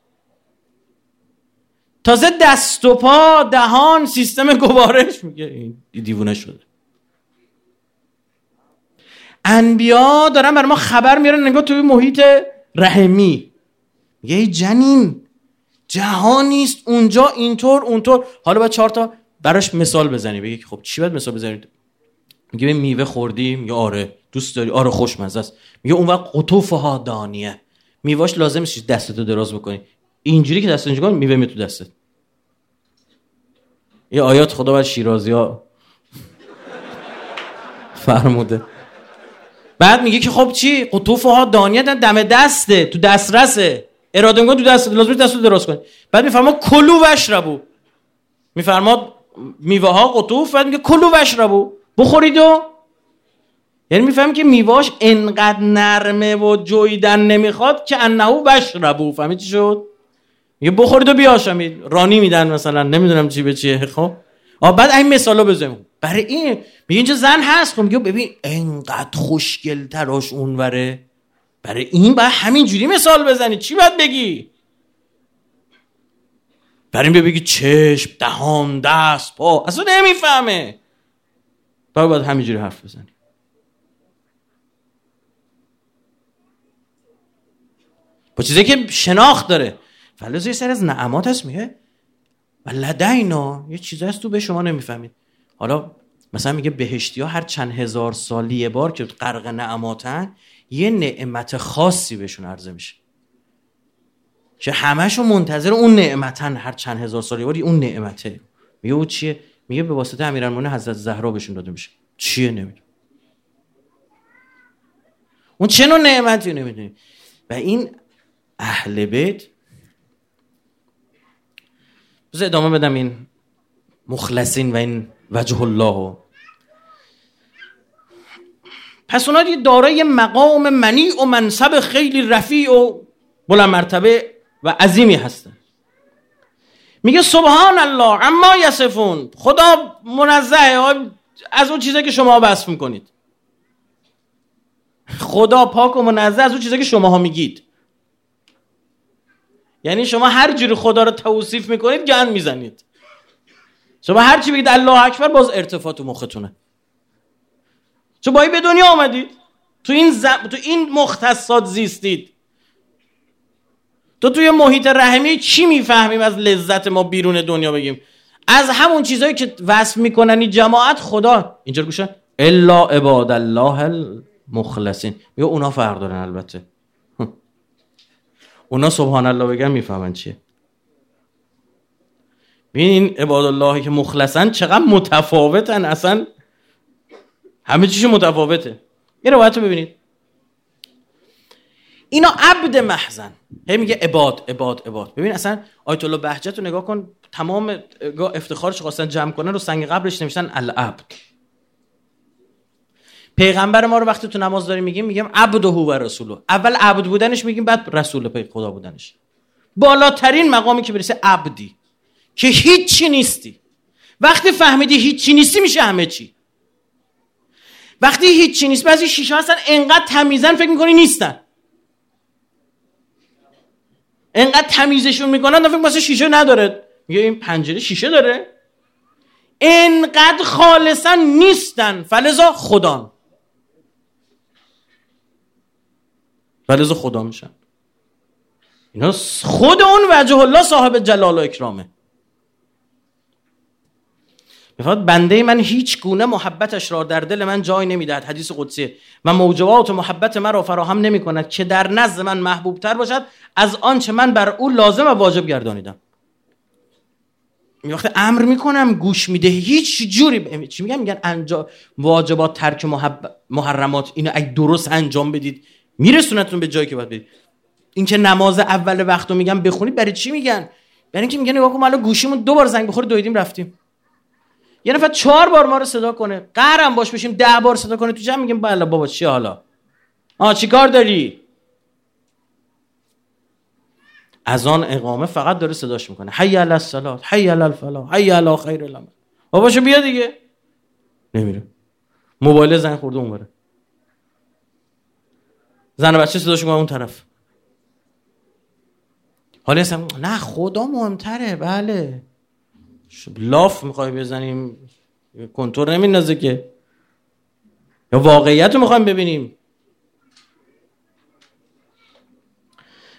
تازه دست و پا دهان سیستم گوارش میگه. این دیوونه شده. انبیا دارن بر ما خبر میارن نگاه توی محیط رحمی. میگه جنین جهان نیست اونجا اینطور اونطور. حالا باید چهار تا براش مثال بزنی. بگی خب چی باید مثال بزنی؟ میگه میوه خوردیم. یا آره. دوست داری؟ آره خوشمزه است. میگه اون وقت قطوفها دانیه. میواش لازم نیست دستتو دراز بکنی. اینجوری که دست اینجوری میوه می تو دستت. یه آیات خدا بر شیرازی ها فرموده. بعد میگه که خب چی؟ قطوف ها دانیه دم دسته تو دسترسه. اراده تو دست لازم دست رو دراز کنی. بعد میفرما کلو وشربو میفرماد میوه ها قطوف بعد میگه کلو وشربو بخورید و یعنی می‌فهمی که میواش انقدر نرمه و جویدن نمی‌خواد که انهو وشربو. فهمید چی شد؟ میگه بخورید و بیاشمید رانی میدن مثلا. نمی‌دونم چی به چیه. خب؟ آ بعد این مثالا بزنیم. برای این میگه اینجا زن هست. خب میگه ببین انقدر خوشگل تراش اونوره. برای این باید همینجوری مثال بزنی. چی باید بگی؟ برای این بگی چشم دهان دست پا. اصلا نمی‌فهمه. باید, باید همینجوری حرف بزنی. با چیزی که شناخت داره. فلوز یه سر از نعمات هست میگه. و لدینا یه چیزی هست تو به شما نمی‌فهمید. حالا مثلا میگه بهشتی ها هر چند هزار سالی یه بار که غرق نعماتن یه نعمت خاصی بهشون عرضه میشه. که همشون منتظر اون نعمتن هر چند هزار سالی باری اون نعمته. میگه او چیه؟ میگه به واسطه امیرالمومنین حضرت زهرا بهشون داده میشه. چیه نمیدون اون چه نوع نعمتی نمی‌دونی. و این اهل بیت. بذار ادامه بدم این مخلصین و این وجه الله. پس اونا دارای مقام منی و منصب خیلی رفیع و بلند مرتبه و عظیمی هستن. میگه سبحان الله اما یسفون خدا منزه از اون چیزی که شما بس می‌کنید. خدا پاک و منزه از اون چیزی که شما ها میگید. یعنی شما هر جوری خدا رو توصیف می‌کنید گند می‌زنید. شما هر چی بگید الله اکبر باز ارتفاع تو مختونه. چون بایی به دنیا آمدید؟ تو این, تو این مختصات زیستید. تو توی محیط رحمی چی می‌فهمیم از لذت ما بیرون دنیا بگیم؟ از همون چیزهایی که وصف میکننی جماعت خدا. اینجا گوشه الا عباد الله المخلصین. یا اونا فرق دارن البته. اونا سبحان الله بگن می‌فهمن چیه. ببین عباد الله که مخلصن چقدر متفاوتن اصلا. همه چیش متفاوته. یه روایت رو ببینید. اینا عبد محزن هی میگه عباد عباد عباد. ببین اصلا آیت الله بهجت رو نگاه کن. تمام افتخارش خواستن جمع کنن رو سنگ قبرش نوشتن العبد. پیغمبر ما رو وقتی تو نماز داریم میگیم میگیم عبد و رسولو اول عبد بودنش میگیم بعد رسول پی خدا بودنش. بالاترین مقامی که برسه عبدی که هیچی نیستی. وقتی فهمیدی هیچی نیستی میشه همه چی. وقتی هیچی نیست بعضی شیشه هستن انقدر تمیزن فکر می‌کنی نیستن. انقدر تمیزشون می‌کنن فکر واسه شیشه نداره. میگه این پنجره شیشه داره. انقدر خالصا نیستن. فلزا خدان فلزا خدا میشن. اینا خود اون وجه الله صاحب جلال و اکرامه. میفرماد بنده من هیچ گونه محبتش را در دل من جای نمی‌دهد. حدیث قدسی. و موجبات محبت من را فراهم نمی کند که در نزد من محبوب تر باشد. از آنچه من بر او لازم و واجب گردانیدم. وقتی امر می‌کنم گوش میده. هیچ جوری چی میگن؟ میگن انجام واجبات ترک محب... محرمات. اینو اگه درست انجام بدید میرسونتون به جایی که باید بدید این که نماز اول وقت میگن بخونید برای چی میگن؟ برای اینکه میگن نگاه کن ما گوشیمون دو بار زنگ بخوره دویدیم رفتیم. یه نفر چهار بار ما رو صدا کنه. قهرم باش بشیم ده بار صدا کنه. تو جمع میگیم بله بابا چی حالا؟ آ چی کار داری؟ از آن اقامه فقط داره صداش می‌کنه. حی علی الصلاه حی علی الفلاح حی علی خیر العمل. باباشو بیا دیگه. نمیره. موبایل زنگ خورده اون بره. زن و بچه صداش اون طرف. حالا نه خدا مهمتره بله. لاف می‌خوای بزنیم کنتور نمیندازه که. یا واقعیت رو می‌خوایم ببینیم.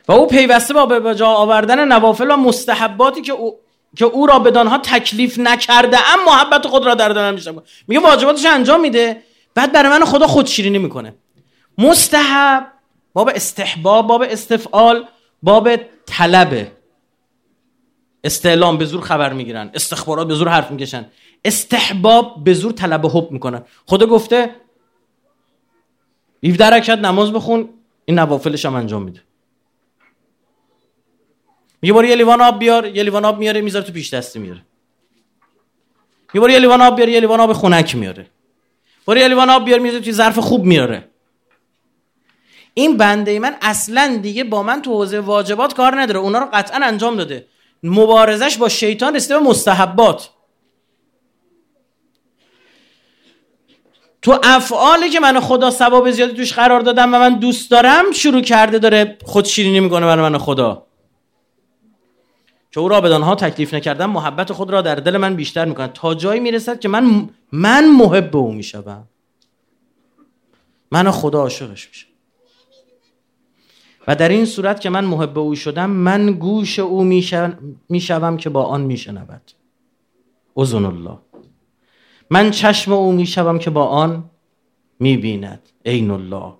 و او پیوسته با به جا آوردن نوافل و مستحباتی که او, که او را به دانها تکلیف نکرده ام محبت خود را در دلم میشه میگه واجباتش انجام میده. بعد برای من خدا خودشیرینی می‌کنه. مستحب باب استحباب باب استفعال باب طلبه استعلام به زور خبر می‌گیرن. استخبارات به زور حرف می‌کشن. استحباب به زور طلب حب می‌کنن. خدا گفته 17 رکعت نماز بخون این نوافلش هم انجام میده. میگه یه لیوان آب بیار یه لیوان آب میاره می‌ذاره تو پیش دستی میاره برو یه لیوان آب بیار یه لیوان آب خنک میاره. برو یه لیوان آب بیار می‌ذاره تو ظرف خوب میاره این بنده من اصلا دیگه با من تو حوزه واجبات کار نداره. اونا رو قطعا انجام داده. مبارزش با شیطان رسیده به مستحبات. تو افعالی که من خدا ثواب زیادی توش قرار دادم و من دوست دارم شروع کرده داره خود شیرینی می‌کنه برای من خدا. که او را بدانها تکلیف نکردم محبت خود را در دل من بیشتر می‌کنه. تا جایی می‌رسد که من من محب او می‌شوم. من خدا عاشقش میشم و در این صورت که من محب او شدم من گوش او می‌شوم که با آن میشنود. اذن الله. من چشم او می‌شوم که با آن می‌بیند. عین الله.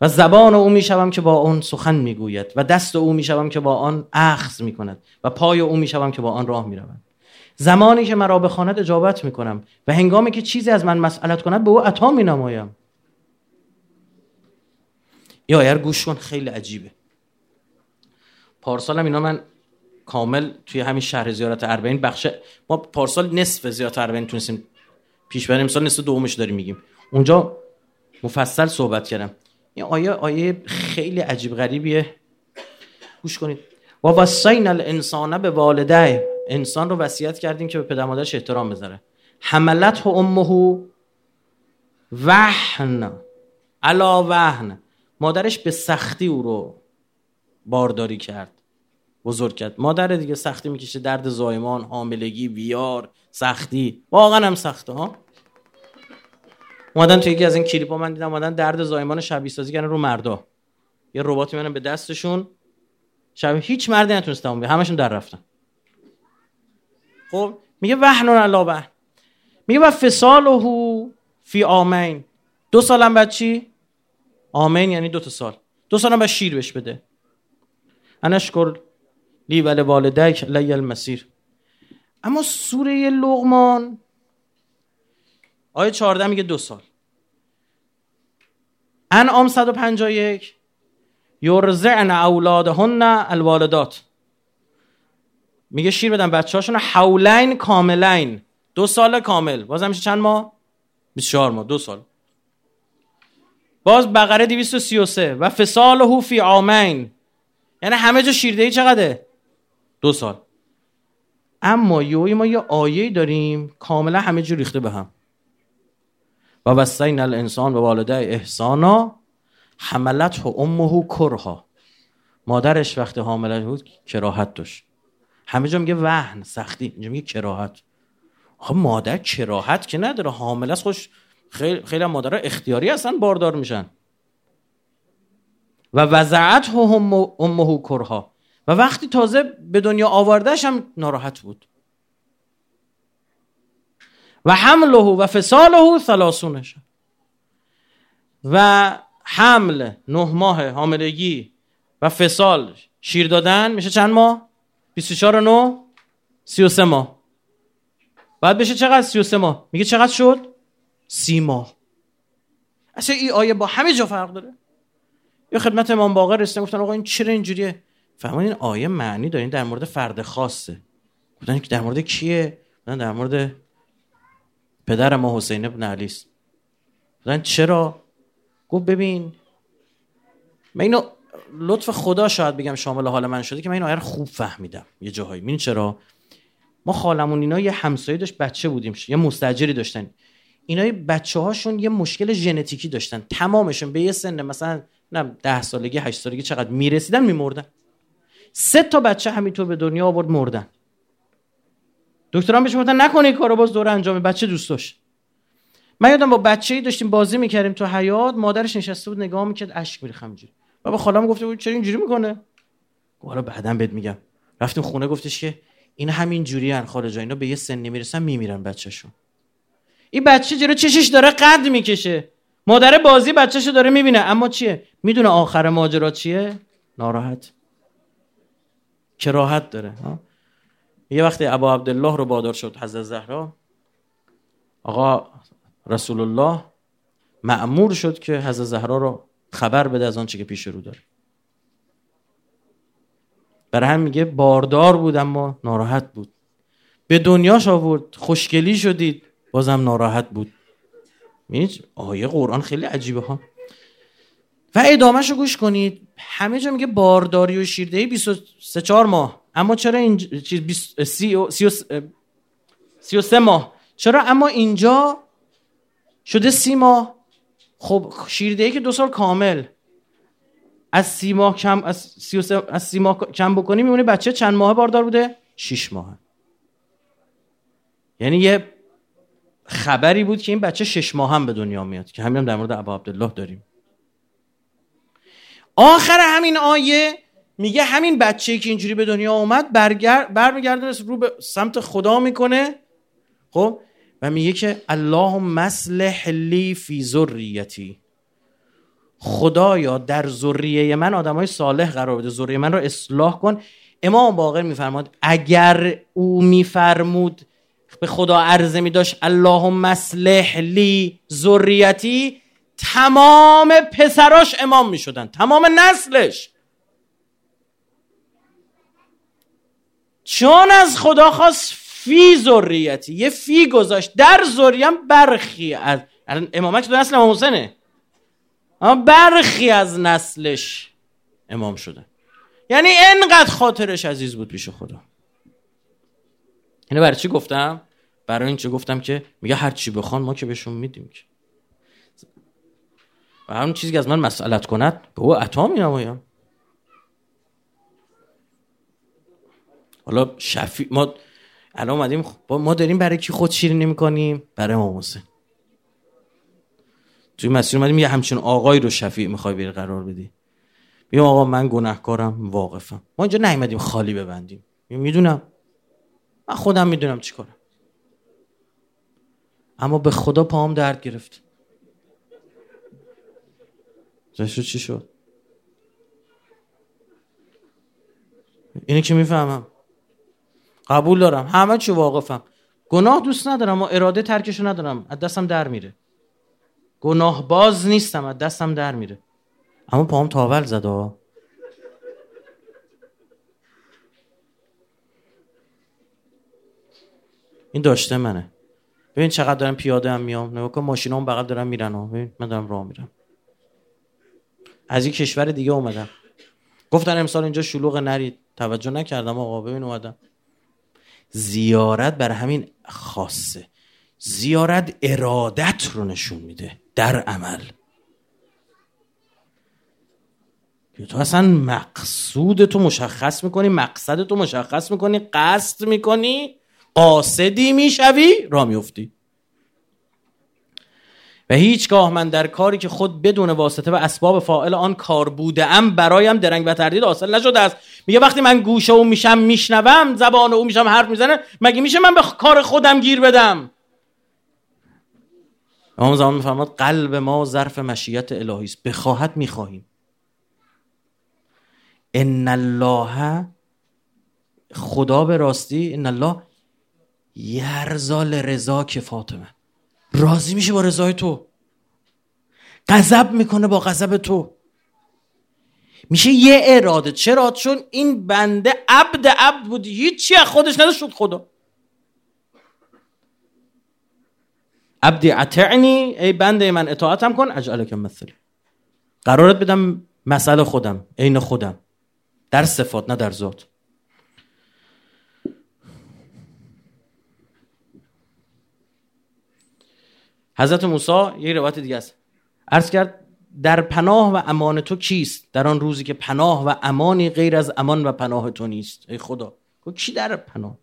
و زبان او می‌شوم که با آن سخن می‌گوید. و دست او می‌شوم که با آن اخذ می‌کند. و پای او می‌شوم که با آن راه می‌روند زمانی که مرا بخواند اجابت می‌کنم و هنگامی که چیزی از من مسئلت کند به او عطا مینمایم. یا اگر گوش کن خیلی عجیبه. پارسال هم اینا من کامل توی همین شهر زیارت اربعین بخش ما پارسال نصف زیارت اربعین تونستیم پیش بریم. امسال نصف دومش داریم میگیم. اونجا مفصل صحبت کردم. این آیه آیه خیلی عجیب غریبیه. گوش کنید. و وصین الانسان به والده انسان رو وصیت کردیم که به پدر مادرش احترام بذاره. حملت امه وحن. علا وحن. مادرش به سختی او رو بارداری کرد. بزرگ کرد. مادر دیگه سختی می‌کشه. درد زایمان حاملگی ویار سختی. واقعا هم سخته ها؟ اومدن توی یکی از این کلیپ ها من دیدم اومدن درد زایمان شبیه سازی کردن رو مردا. یه رباتی میانن به دستشون شب هیچ مردی نتونست تمام همشون در رفتن. خب میگه وحن علا وحن. میگه و فساله فی آمین. دو سالم بعد چی؟ آمین یعنی دو تا سال. دو سالم بعد شیر بهش بده. انشکر لی ول والدک لی المسیر. اما سوره لغمان آیه 14 میگه دو سال. انعام 151 یرزعن اولادهن الوالدات. میگه شیر بدن بچه هاشون حولین کاملین. دو سال کامل. باز میشه چند ماه؟ 24 ماه. دو سال. باز بقره 233 و فساله فی عامین یعنی همه جا شیردهی چقدره؟ دو سال. اما یوی ما یه آیه داریم کاملا همه جو ریخته به هم. و وسین الانسان و والده احسانا حملت و امه کرها. مادرش وقتی حامله بود کراهت داشت. همه جا میگه وهن سختی. اینجا میگه کراهت. آخه مادر کراهت که نداره حامله است خوش خیلی خیلی مادر اختیاری هستن باردار میشن. و وضعت امه کرها. و وقتی تازه به دنیا آوردهش هم ناراحت بود. و حمله و فساله ثلاثونش. و حمل نه ماه حاملگی و فسال شیر دادن میشه چند ماه؟ 24 نو 33 ماه. بعد بشه چقدر؟ 33 ماه. میگه چقدر شد؟ سی ماه. اصلا این آیه با همه جا فرق داره. یه خدمت امام باقر رسیدن گفتن آقا این چرا اینجوریه؟ فهمید این آیه معنی دارین در مورد فرد خاصه. گفتن که در مورد کیه؟ در مورد پدر ما حسین ابن علی است. گفتن چرا؟ گفت ببین من اینو لطف خدا شاید بگم شامل حال من شده که من این آیه رو خوب فهمیدم. یه جاهایی. ببین چرا؟ ما خالمون اینا یه همسایه داشت بچه بودیم. یه مستجری داشتن. اینا بچه هاشون یه مشکل ژنتیکی داشتن. تمامشون به یه سن مثلا نه ده سالگی هشت سالگی چقدر می‌رسیدن میمردن. سه تا بچه همینطور به دنیا آورد مردن. دکتران بهش گفتن نکنه این کارو باز دور انجام بچه دوست داشت. من یادم با بچه ای داشتیم بازی می‌کردیم تو حیات مادرش نشسته بود نگاه می‌کرد اشک میریخ همینجوری. و با خالم گفته بود چرا اینجوری می‌کنه؟ حالا بعدا بهت میگم. رفتیم خونه گفتش که این همین جوری ان خارج اینا به یه سن می‌رسن میمیرن بچه‌شون. این بچه جلو چشش داره قد می‌کشه. مادر بازی بچه‌شو داره می‌بینه. اما چیه؟ می‌دونه آخر ماجرا چیه؟ ناراحت. کراهت داره ها؟ یه وقتی ابا عبدالله رو بادار شد حضرت زهرا آقا رسول الله معمور شد که حضرت زهرا رو خبر بده از آنچه که پیش رو داره. برای هم میگه باردار بود اما ناراحت بود. به دنیاش آورد خوشگلی شدید. بازم ناراحت بود. میج آیه قرآن خیلی عجیبه ها. و ادامهشو گوش کنید. همه جا میگه بارداری و شیردهی 23 4 ماه. اما چرا این چیز 33 ماه؟ چرا؟ اما اینجا شده سی ماه. خب شیردهی که دو سال کامل. از سی ماه کم از سی, از سی ماه کم بکنی میمونه بچه چند ماه باردار بوده؟ شیش ماه. یعنی یه خبری بود که این بچه شش ماه هم به دنیا میاد که همین هم در مورد ابا عبدالله داریم. آخر همین آیه میگه همین بچه که اینجوری به دنیا اومد برگر برمیگرده رو به سمت خدا می‌کنه خب؟ و میگه که الله مسلح لی فی ذریتی. خدایا در ذریه من آدمای صالح قرار بده. ذریه من رو اصلاح کن. امام باقر میفرماد اگر او میفرمود به خدا عرضه می داشت اللهم مسلح لی ذریتی. تمام پسراش امام می شدن تمام نسلش. چون از خدا خواست فی ذریتی یه فی گذاشت در ذریم برخی از امامت تو نسل امام حسینه. اما برخی از نسلش امام شده. یعنی انقدر خاطرش عزیز بود پیش خدا. اینو برای چی گفتم؟ برای اینکه گفتم که میگه هر چی بخوان ما که بهشون میدیم که. و همون چیزی که از من مسئلت کند به او عطا می نمایم حالا شفی ما الان اومدیم ما داریم برای کی خود شیرینی می‌کنیم؟ برای امام حسین. توی مسیر اومدیم یه همچین آقایی رو شفیع می‌خوای بری قرار بدی. بیم آقا من گناهکارم واقفم. ما اینجا نیومدیم خالی ببندیم. می‌دونم. من خودم می‌دونم چی کنم. اما به خدا پام درد گرفت. زشو چی شد؟ اینه که می‌فهمم. قبول دارم. همه چی واقفم. گناه دوست ندارم و اراده ترکشو ندارم. از دستم در میره. گناه باز نیستم از دستم در میره. اما پام تاول زده این داشته منه. ببین چقدر دارم پیاده هم میام. نگاه کن ماشینام بغل دارم میرن ها. ببین من دارم راه میرم. از این کشور دیگه اومدم. گفتن امسال اینجا شلوغ نرید توجه نکردم آقا. ببین اومدم. زیارت بر همین خاصه. زیارت ارادت رو نشون میده. در عمل. تو اصلا مقصود تو مشخص می‌کنی مقصد تو مشخص می‌کنی قصد می‌کنی. قاصدی می‌شوی را میفتی و هیچگاه من در کاری که خود بدون واسطه و اسباب فائل آن کار بوده ام برایم درنگ و تردید حاصل نشده است. میگه وقتی من گوشه او میشم میشنوم زبان او میشم حرف می‌زنه مگه میشه من به کار خودم گیر بدم؟ امام زمان میفرماد قلب ما ظرف مشیت الهی است. بخواهد می‌خواهیم. ان الله خدا به راستی ان الله یرزال رضا که فاطمه. راضی میشه با رضای تو. غضب می‌کنه با غضب تو. میشه یه اراده. چرا؟ چون این بنده عبد عبد بود. هیچی از خودش نداشت خدا. عبدی اطعنی. ای بنده من اطاعتم کن. اجعلک مثل قرارت بدم مسئله خودم عین خودم. در صفات نه در ذات. حضرت موسی یه روایت دیگه است. عرض کرد در پناه و امان تو کیست؟ در آن روزی که پناه و امانی غیر از امان و پناه تو نیست. ای خدا کی در پناه؟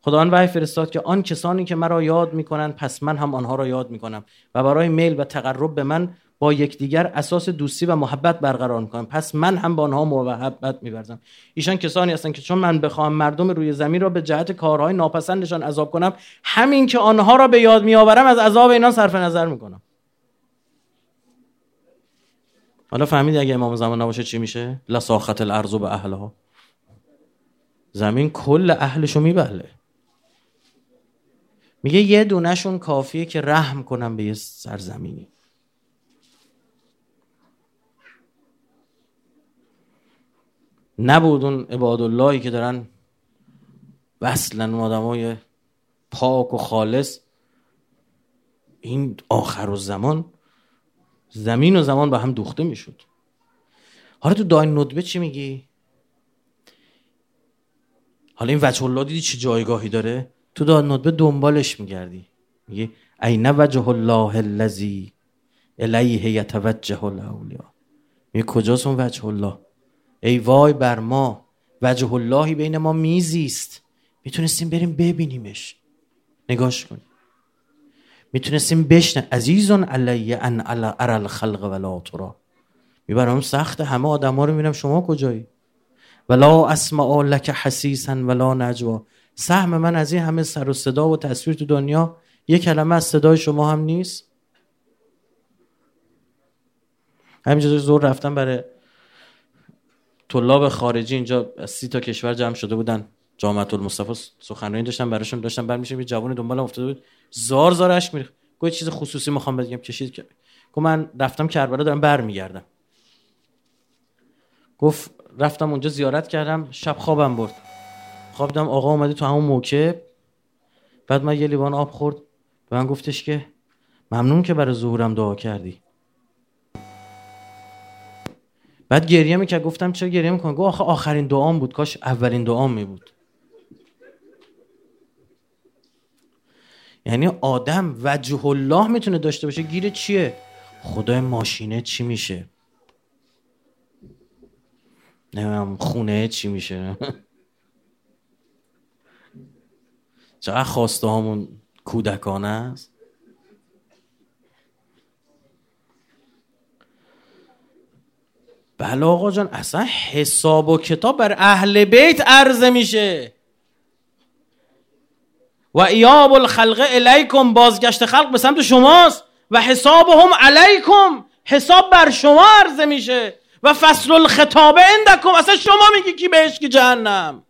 خداوند وحی فرستاد که آن کسانی که مرا یاد می‌کنند پس من هم آنها را یاد می‌کنم و برای میل و تقرب به من با یکدیگر اساس دوستی و محبت برقرار می‌کنم. پس من هم با آنها محبت میورزم. ایشان کسانی هستند که چون من بخواهم مردم روی زمین را به جهت کارهای ناپسندشان عذاب کنم همین که آنها را به یاد میآورم از عذاب اینان صرف نظر می‌کنم. حالا فهمیدی اگه امام زمان نباشه چی میشه؟ لساخت الارض به اهلها. زمین کل اهلشو میبله. میگه یه دونشون کافیه که رحم کنم به یه سرزمینی. نبود اون عباداللهی که دارن وصلا آدمای پاک و خالص. این آخر و زمان زمین و زمان با هم دوخته می‌شد. حالا تو داین ندبه چی میگی؟ حالا این وجه الله دیدی چه جایگاهی داره؟ تو داین ندبه دنبالش میگردی. میگی این وجه الله الذی الیه یتوجه الاولیا میگه کجاست اون وجه الله؟ ای وای بر ما وجه اللهی بین ما میزیست. می‌تونستیم بریم ببینیمش. نگاش کنیم می‌تونستیم بشنه عزیزون علیه ان ارى الخلق ولا ترا می‌برم سخت همه آدم ها رو می‌بینم. شما کجایی؟ ولا اسمع لک حسیسا ولا نجوا. سهم من از این همه سر و صدا و تصویر تو دنیا یه کلمه از صدای شما هم نیست؟ همینجا زور رفتم برای طلاب خارجی اینجا از سی تا کشور جمع شده بودن. جامعه المصطفى سخنرانی داشتم براشون داشتم برمیشه یه جوان دنبالم افتاده بود. زار زار اشک میریخت. گفت چیز خصوصی می‌خوام بگم کشید که گفت من رفتم کربلا دارم برمیگردم. گفت رفتم اونجا زیارت کردم شب خوابم برد. خوابیدم آقا اومدی تو همون موکب بعد من یه لیوان آب خورد. به من گفتش که ممنون که برای ظهورم دعا کردی. بعد گریه می‌کرد گفتم چرا گریه می‌کنه گفت آخه آخرین دعام بود. کاش اولین دعام می بود. یعنی آدم وجه الله می‌تونه داشته باشه. گیر چیه؟ خدای ماشینه چی میشه؟ نمیم خونه چی میشه. چقدر خواسته همون کودکانه است؟ بله آقا جان اصلا حساب و کتاب بر اهل بیت عرضه میشه. و ایاب الخلق الیکم بازگشت خلق به سمت شماست. و حسابهم علیکم حساب بر شما عرضه میشه. و فصل الخطاب اندکم اصلا شما میگی کی بهش کی جهنم.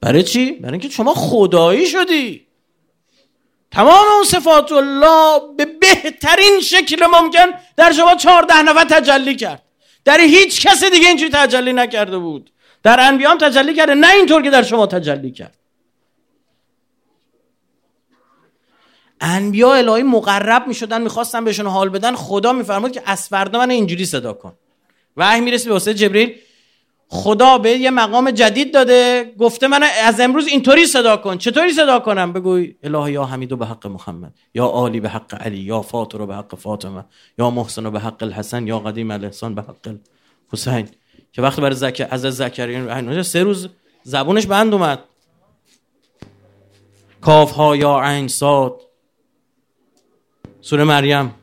برای چی؟ برای اینکه شما خدایی شدی. تمام اون صفات الله به بهترین شکل ممکن در شما چهارده نفر تجلی کرد. در هیچ کس دیگه اینجوری تجلی نکرده بود. در انبیا هم تجلی کرده نه اینطور که در شما تجلی کرد. انبیا الهی مقرب می شدن می‌خواستن بهشون حال بدن. خدا میفرمود که از فردا من اینجوری صدا کن. وحی می‌رسه به واسه جبریل خدا به یه مقام جدید داده گفته من از امروز اینطوری صدا کن. چطوری صدا کنم؟ بگوی اله یا حمید به حق محمد یا عالی به حق علی یا فاطر به حق فاطمه یا محسن به حق الحسن یا قدیم الاحسان به حق حسین که وقتی برای زکر از زکریا سه روز زبونش بند اومد. کاف ها یا عین صاد. سوره مریم.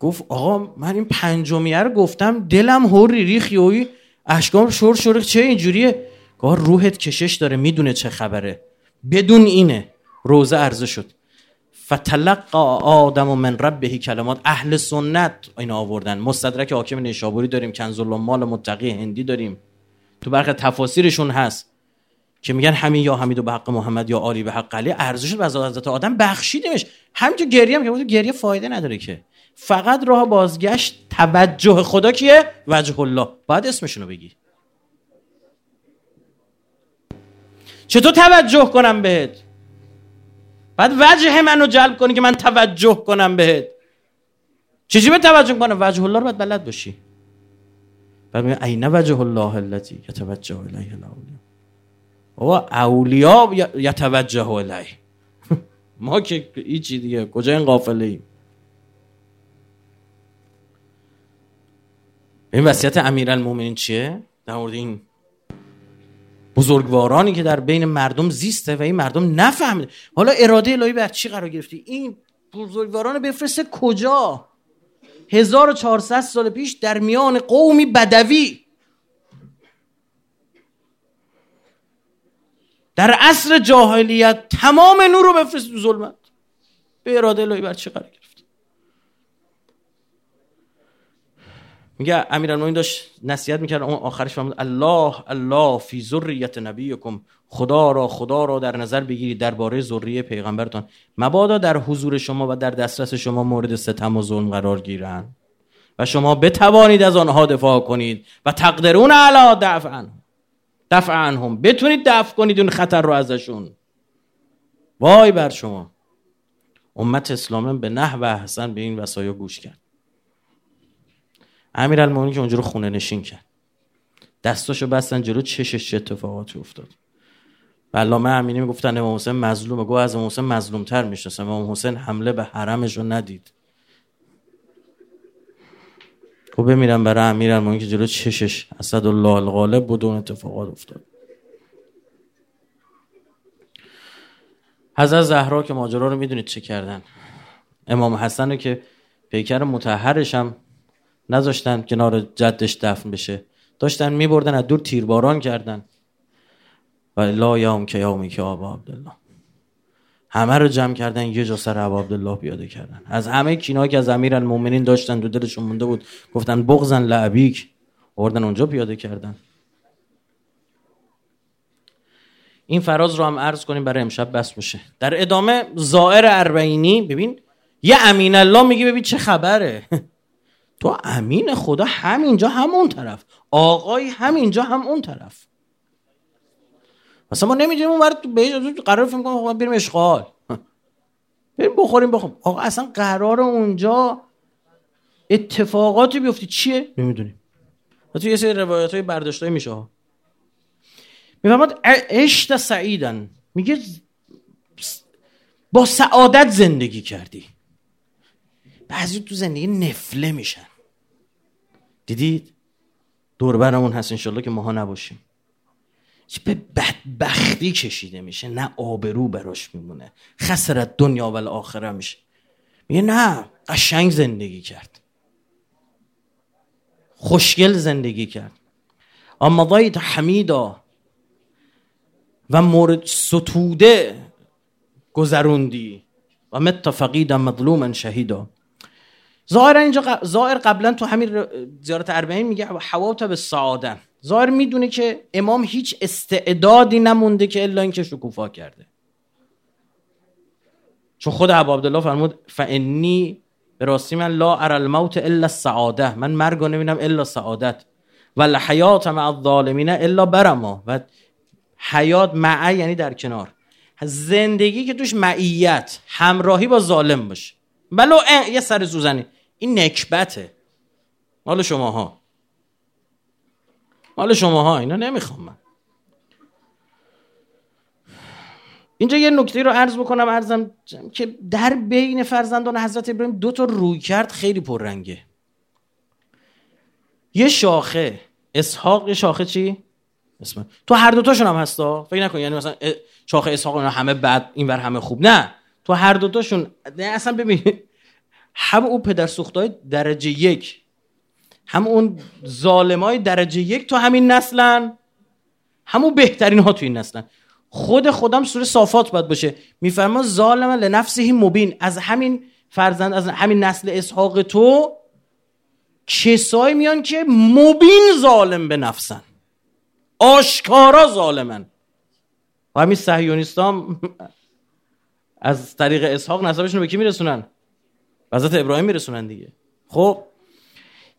گفت آقا من این پنجمیه رو گفتم دلم هوری ریخ یوی اشکام شور شور چه اینجوریه؟ گاه روحت کشش داره می‌دونه چه خبره. بدون اینه روزه عرضه شد. فتلقا آدم و من ربهی کلمات. اهل سنت این آوردن. مستدرک حاکم نیشابوری داریم کنز مال متقی هندی داریم. تو برخی تفاسیرشون هست که میگن همین یا حمید و به حق محمد یا آلی به حق علی. ارزش از حضرت آدم بخشیدیمش. همین که گریه هم که گریه فایده نداره که. فقط راه بازگشت توجه خدا کیه؟ وجه الله. باید اسمشونو بگی. چطور توجه کنم بهت؟ بعد وجه منو جلب کنی که من توجه کنم بهت. چجوری به توجه کنم؟ وجه الله رو باید بلد باشی. بعد میگه این وجه الله التي یتوجه الیه الاولیا اولیا یتوجه الیه. ما که هیچی دیگه. کجا این قافله ایم این وصیت امیرالمومنین چیه؟ در مورد این بزرگوارانی که در بین مردم زیسته و این مردم نفهمده. حالا اراده الهی بر چی قرار گرفتی؟ این بزرگواران بفرسته کجا؟ 1400 سال پیش در میان قومی بدوی. در عصر جاهلیت تمام نور رو بفرست تو ظلمت به اراده الهی بر چی قرار میگه امیرالمومنین داشت نصیحت می‌کرد اون آخرش فرمود الله الله فی ذریت نبیکم خدا را خدا را در نظر بگیرید درباره ذریه پیغمبرتان. مبادا در حضور شما و در دسترس شما مورد ستم و ظلم قرار گیرند و شما بتوانید از آنها دفاع کنید و تقدرون علا دفع دفع عنهم. بتونید دفع کنید اون خطر رو ازشون. وای بر شما. امت اسلام به نحو احسن به این وسایا گوش کرد. امیر المومنین که اونجا رو خونه نشین کرد. دستاشو بستن جلو چشش چه اتفاقاتی افتاد. و علامه امینی می‌گفتن امام حسین مظلومه گو از امام حسین مظلومتر می‌شناسم امام حسین حمله به حرمش رو ندید. خب بمیرم برای امیر المومنین که جلو چشش اسدالله الغالب بود اون اتفاقات افتاد. حضرت زهرا که ماجرا رو می‌دونید چه کردن. امام حسن رو که پیکر متحرش هم نذاشتن کنار جدش دفن بشه. داشتن میبردن از دور تیرباران کردن. و لا یوم که یومی که آبا عبدالله. همه رو جمع کردن یه جا سر ابا عبدالله پیاده کردن. از همه کینا که از امیر المومنین داشتن دو دلشون مونده بود گفتن بغزن لعبیک. آوردن اونجا پیاده کردن. این فراز رو هم عرض کنیم برای امشب بس میشه در ادامه زائر اربعینی ببین یه امین الله میگه ببین چه خبره. تو امین خدا همینجا همون طرف. آقای همینجا هم اون طرف. مثلا ما نمی‌دونیم اون قرار فکر کنم خب بریم اشغال. بریم بخوریم بخوریم. آقا اصلا قرار اونجا اتفاقاتی بیفتی چیه؟ نمی‌دونیم. تو یه سری روایت های برداشت های میشه می‌فهمد عشت سعیدن. میگه با سعادت زندگی کردی. بعضی تو زندگی نفله میشن. دیدید؟ دور برمون هست انشالله که ماها نباشیم. به بدبختی کشیده میشه؟ نه آبرو براش میمونه. خسرت دنیا و آخره میشه. میگه نه قشنگ زندگی کرد. خوشگل زندگی کرد. اما ضایت حمیدا و مورد ستوده گذروندی. و مت فقیدا مظلوما شهیدا. ظاهر اینجا ظاهر قبلا تو همین زیارت اربعین میگه حواط به سعاده ظاهر می‌دونه که امام هیچ استعدادی نمونده که الا اینکه شکوفا کرده. چون خود ابو عبدالله فرمود فانی به راستی من لا ار الموت الا السعاده. من مرگ نمی‌بینم الا سعادت. و الحیات مع الظالمین الا برما. و حیات مع یعنی در کنار. زندگی که توش معیت همراهی با ظالم باشه. ولو یه سر سوزنی این نکبته. مال شماها. مال شماها اینا نمی‌خوام من. اینجا یه نکته رو عرض بکنم عرضم که در بین فرزندان حضرت ابراهیم دو تا روی کرد خیلی پررنگه. یه شاخه اسحاق یه شاخه چی؟ اسم تو هر دوتاشون هم هستا؟ فکر نکن یعنی مثلا شاخه اسحاق همه بد اینور همه خوب. نه تو هر دوتاشون نه اصلا ببین هم اون پدر سوختای درجه یک هم اون ظالمای درجه یک تو همین نسلن همون بهترین ها تو این نسلن. خود خودم سوره صافات باید باشه. میفرما ظالم لنفسه مبین. از همین فرزند از همین نسل اسحاق تو کسایی میان که مبین ظالم به نفسن. آشکارا ظالمن. و همین صهیونیستان از طریق اسحاق نسبشون به کی میرسونن؟ حضرت ابراهیم میرسونن دیگه. خب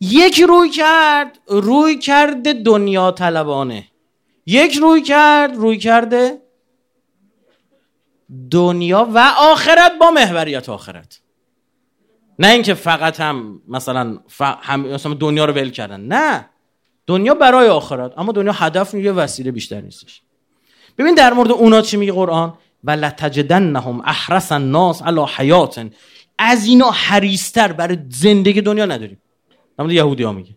یک روی کرد روی کرده دنیا طلبانه. یک روی کرد روی کرده دنیا و آخرت با محوریت آخرت. نه اینکه فقط هم مثلا هم مثلا دنیا رو ول کردن. نه. دنیا برای آخرت اما دنیا هدف یه وسیله بیشتر نیستش. ببین در مورد اونا چی میگه قرآن؟ و لتجدنهم احرس الناس علی حیات از اینا حریستر برای زندگی دنیا نداریم. نمونده یهودی ها میگه.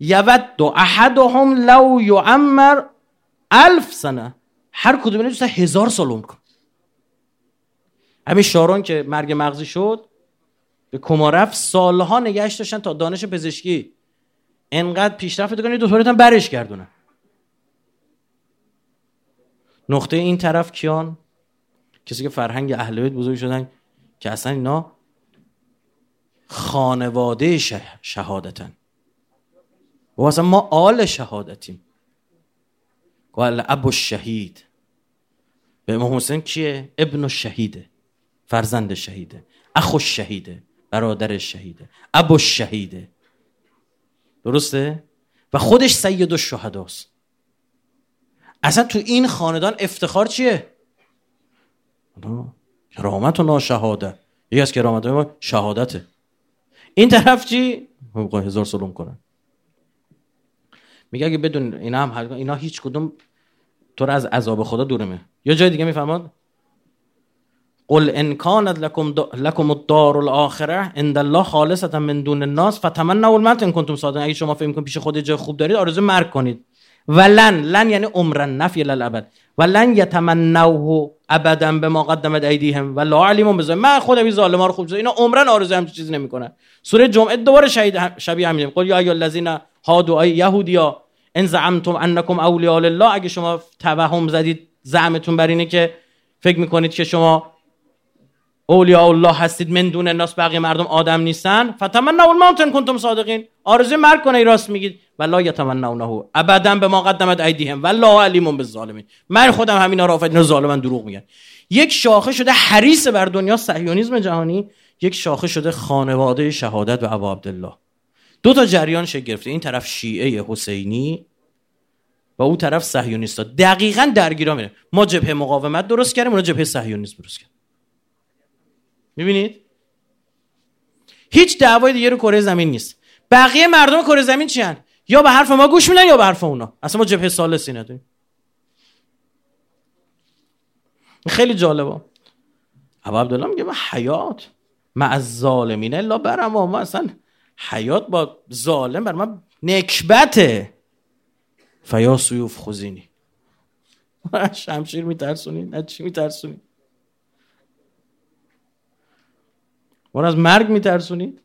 یود احدهم لو یعمر الف سنه. هر کدوم دوست هزار سال عمر کن. همین شارون که مرگ مغزی شد به کما رفت سالها نگهش داشتن تا دانش پزشکی. انقدر پیشرفت کنه دکترات هم برش گردونن. نقطه این طرف کیان؟ کسی که فرهنگ اهل بیت بزرگ شدن که اصلا اینا خانواده شهادتن. و اصلا ما آل شهادتیم. قال ابو شهید به امام حسین کیه؟ ابن شهیده فرزند شهیده. اخو شهیده برادر شهیده. ابو شهیده درسته؟ و خودش سید و شهداست اصلا تو این خاندان افتخار چیه؟ کرامت و ناشهاده. یکی از کرامت ما شهادته. این طرف چی؟ هزار سلوم کنن میگه اگه بدون اینا هم اینا هیچ کدوم تو از عذاب خدا دورمه یا جای دیگه میفهماد قل ان کانت لکم, لکم الدار الاخره عند الله خالصتا من دون الناس فتمنوا الموت ان کنتم صادقین. اگه شما فکر کنید پیش خود جای خوب دارید آرزو مرگ کنید. ولن لن یعنی عمرن نفی للابد. ولن یتمنوه ابدا به ما قدمت ایدیهم. و لا علیم بزن. من خودم این ظالما رو خوب اینا عمرن آرزو هم چیزی نمی‌کنن. سوره جمعه دوباره شهید هم شبیه همین قل یا ایها الذین هادو ای یهودیا ان زعمتم انکم اولیاء الله اگه شما توهم زدید زعمتون بر اینه که فکر می‌کنید که شما اولیاء الله هستید من دون الناس بقیه مردم آدم نیستن. فتمنوا الموت ان کنتم صادقین آرزو مرگ کنه راست میگید. ولا یتمنونه ابدا به ما قدمت ایدیهم. والله علیم بالظالمین. من خودم همینا را اینا ظالمن دروغ میگن. یک شاخه شده حریص بر دنیا صهیونیسم جهانی. یک شاخه شده خانواده شهادت و ابا عبدالله. دو تا جریان شکل گرفته. این طرف شیعه حسینی و اون طرف صهیونیستا. دقیقا درگیرا میره. ما جبهه مقاومت درست کردیم اونا جبهه صهیونیسم درست کردن. می‌بینید؟ هیچ دعوای دیگه رو کره زمین نیست. بقیه مردم کره زمین چی هن؟ یا به حرف ما گوش میدن یا به حرف اونا. اصلا ما جبهه سالسی نداریم. خیلی جالبه. ابو عبدالله میگه حیات. مع الظالمین الا برم ما اصلا حیات با ظالم بر من نکبته. فیا سیوف خوزینی. شمشیر میترسونی؟ نه چی میترسونی؟ ما از مرگ میترسونید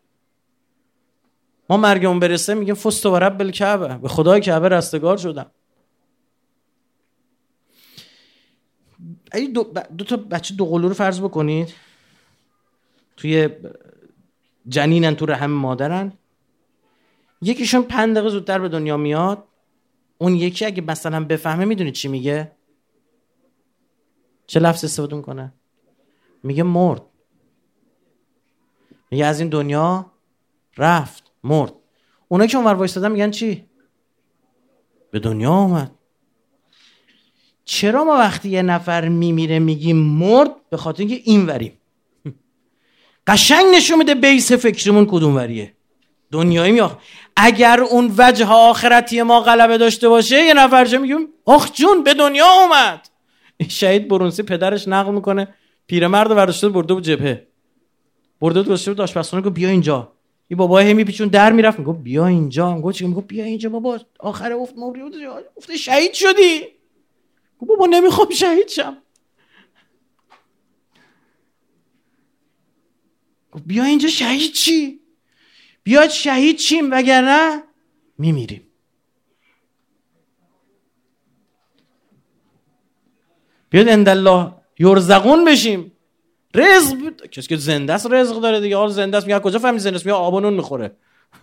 ما مرگمون برسه میگیم فست و رب الکعبه. به خدای کعبه رستگار شدم. دو, دو تا بچه دو قلو رو فرض بکنید. توی جنینن تو رحم مادرن. یکیشون پنج دقیقه زودتر به دنیا میاد. اون یکی اگه مثلا بفهمه می‌دونید چی میگه؟ چه لفظ استفاده می‌کنه؟ میگه مرد. میگه از این دنیا رفت مرد. اونایی که اونور وایستادن میگن چی؟ به دنیا آمد چرا ما وقتی یه نفر میمیره میگیم مرد؟ به خاطر اینکه این وریم. قشنگ نشون میده بیس فکرمون کدوم وریه. دنیایی میاد اگر اون وجه آخرتی ما غلبه داشته باشه یه نفر چه میگیم؟ آخ جون به دنیا اومد. شهید برونسی پدرش نقل می‌کنه. پیرمرد ورشته برده بود جبهه. برده بود بود آشپزخونه گفت بیا اینجا. این بابا هی میپیچون در می‌رفت می‌گفت بیا اینجا. گفت چی؟ می‌گفت بیا اینجا بابا. آخر افت مبری بود افت شهید شدی. گفت بابا نمی‌خوام شهید شم. گفت بیا اینجا شهید چی؟ بیاد شهید چیم وگرنه میمیریم. بیاد اندالله یرزقون بشیم. رزق بود کسی که زنده است رزق داره دیگه. حال زنده است. میگه کجا فهمی زنده است؟ میگه آبانون می‌خوره.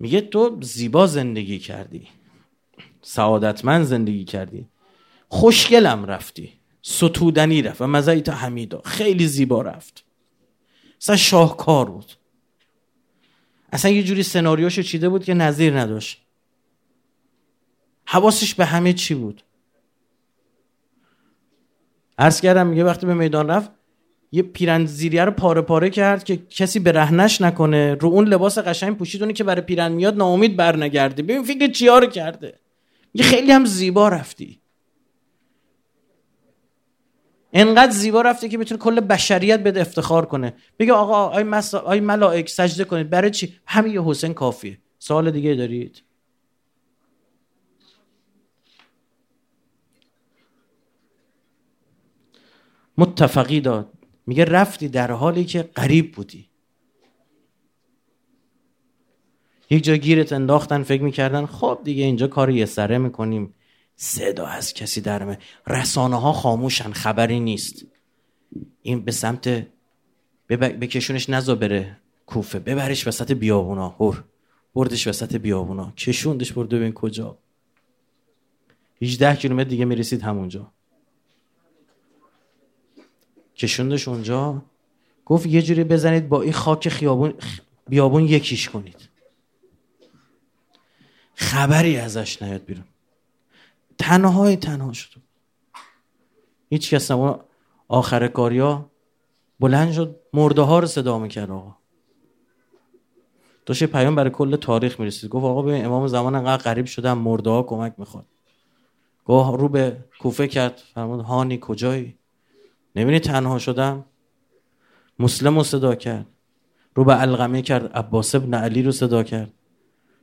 میگه تو زیبا زندگی کردی. سعادتمند زندگی کردی. خوشگلم رفتی. ستودنی رفت. و مزایت حمیدا. خیلی زیبا رفت. اصلا شاهکار بود. اصلا یه جوری سناریوشو چیده بود که نظیر نداشت. حواسش به همه چی بود. عرض کردم میگه وقتی به میدان رفت یه پیرن زیریه رو پاره پاره کرد که کسی به رهنش نکنه. رو اون لباس قشنگ پوشید که برای پیرن میاد ناامید برنگرده. ببین فکر چیا رو کرده؟ میگه خیلی هم زیبا رفتی. انقدر زیبا رفته که می‌تونه کل بشریت بده افتخار کنه. بگه آقا آی, مس... آی ملائک سجده کنید. برای چی؟ همین یه حسین کافیه. سوال دیگه دارید؟ متفقی داد. میگه رفتی در حالی که قریب بودی. یک جا گیرت انداختن فکر می‌کردن خب دیگه اینجا کار یه سره می‌کنیم. صدا از کسی درمه رسانه ها خاموشن خبری نیست. این به سمت بکشونش نزا بره کوفه. ببرش وسط بیابونا. هر بردش وسط بیابونا. کشوندش برده ببین کجا. 18 کیلومتر دیگه می‌رسید همونجا. کشوندش اونجا. گفت یه جوری بزنید با این خاک خیابون بیابون یکیش کنید. خبری ازش نیاد بیرون. تنهای تنها شد. هیچ کس نبود آخر کاریا بلند شد. مرده ها رو صدا می‌کرد آقا. داشت پیام برای کل تاریخ می‌رسید. گفت آقا ببین امام زمان انقدر قریب شدم مرده ها کمک می‌خواد. گفت رو به کوفه کرد. فرمود هانی کجایی؟ نبینی تنها شدم؟ مسلم رو صدا کرد. رو به القمه کرد عباس ابن علی رو صدا کرد.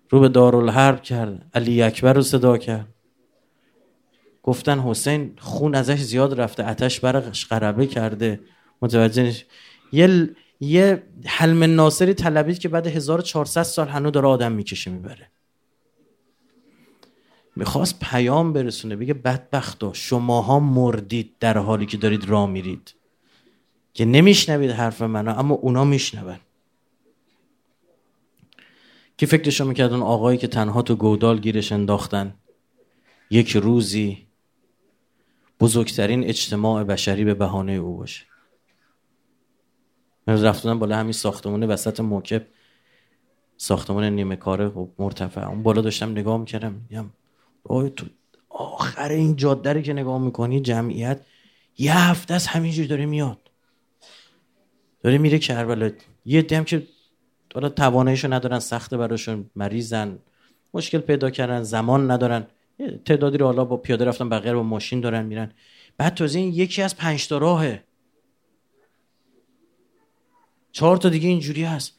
رو به دارالحرب کرد علی اکبر رو صدا کرد. گفتن حسین خون ازش زیاد رفته اتش برقش قربه کرده. متوجه یه یه حلم ناصری طلبید که بعد 1400 سال هنو داره آدم می‌کشه می‌بره. می‌خواست پیام برسونه بگه بدبختا شماها مردید در حالی که دارید راه میرید. که نمیشنوید حرف منو اما اونا میشنون. که فکرشو می‌کرد؟ اون آقایی که تنها تو گودال گیرش انداختن. یک روزی بزرگترین اجتماع بشری به بهانه او باشه. من رفتم بالا همین ساختمون وسط موکب. ساختمون نیمه کاره و مرتفع. اون بالا داشتم نگاه می‌کردم تو آخر این جاده که نگاه می‌کنی جمعیت یه هفته از همینجوری داره میاد. داره میره کربلا. یه دم که حالا تواناییشو ندارن سخته براشون مریضن مشکل پیدا کردن زمان ندارن. تعدادی رو حالا با پیاده رفتن بقیه با ماشین دارن میرن. بعد تازه این یکی از پنج تا راهه. چهار تا دیگه اینجوری هست.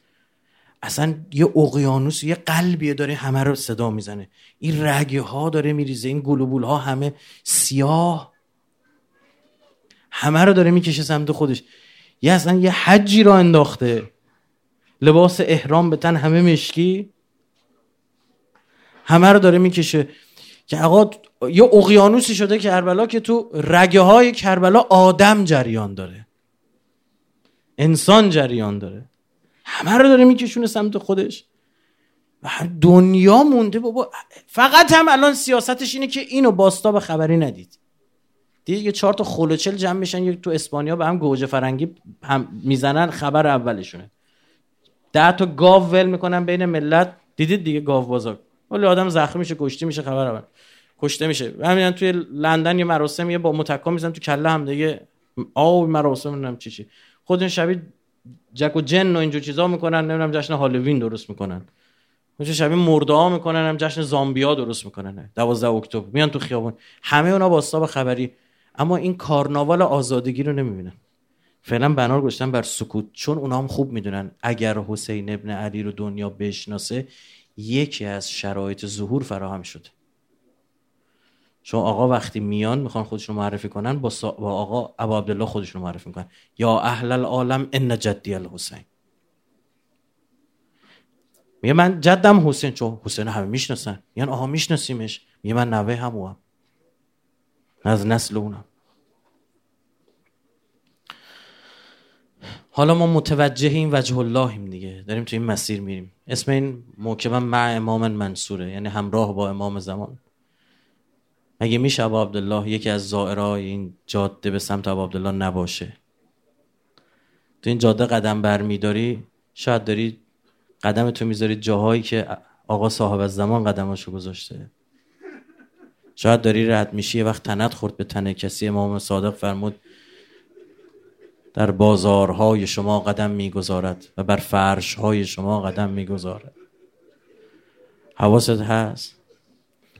اصلا یه اقیانوس یه قلبیه داره همه رو صدا می‌زنه. این رگه ها داره میریزه این گلوبول ها همه سیاه. همه رو داره می‌کشه سمت خودش. یه اصلا یه حجی را انداخته. لباس احرام به تن همه مشکی. همه رو داره می‌کشه. که آقا یه اقیانوسی شده کربلا که تو رگه های کربلا آدم جریان داره. انسان جریان داره. همه رو داره میکشونه سمت خودش. و دنیا مونده بابا. فقط هم الان سیاستش اینه که اینو باستا خبری ندید. دیگه یه چهار تا خلوچل جمع میشن یک تو اسپانیا به هم گوجه فرنگی هم می‌زنن خبر اولشونه. ده تا گاو ول می‌کنن بین ملت. دیدید دیگه گاو بازار. ولی آدم زخمی میشه کشته میشه خبر اول. کشته میشه. همین توی لندن یه مراسم یه با متکا می‌زنن تو کله هم دیگه. آو مراسم نمی‌دونم چی چی. خودشون شبیه جک و جن و اینجور چیزا می‌کنن نمی‌دونم جشن هالووین درست می‌کنن. اونجا شبیه مرده ها می‌کنن هم جشن زامبیا درست می‌کنن. 12 اکتبر. میان تو خیابون. همه اونا با خبری. اما این کارناوال آزادگی رو نمی‌بینن. فعلا بنار گذاشتن بر سکوت. چون اونا هم خوب می‌دونن اگر حسین ابن علی رو دنیا بشناسه یکی از شرایط ظهور فراهم شده. چون آقا وقتی میان می‌خوان خودشون معرفی کنن با, با آقا ابا عبدالله خودشون معرفی می‌کنن. یا اهل العالم ان جدی الحسین. میگه من جدم حسین چون حسین همه می‌شناسن. میگن آها میشناسیمش. میگه من نوه همو هم از نسل اونم. حالا ما متوجه این وجه اللهیم دیگه. داریم تو این مسیر میریم. اسم این موکبم مع امام منصوره یعنی همراه با امام زمان. مگه میشه ابا عبدالله یکی از زائرای این جاده به سمت ابا عبدالله نباشه؟ تو این جاده قدم برمیداری شاید داری قدم تو می‌ذاری جاهایی که آقا صاحب از زمان قدماشو گذاشته. شاید داری رد میشی یه وقت تنت خورد به تن کسی. امام صادق فرمود در بازارهای شما قدم می‌گذارد و بر فرشهای شما قدم می‌گذارد. حواست هست؟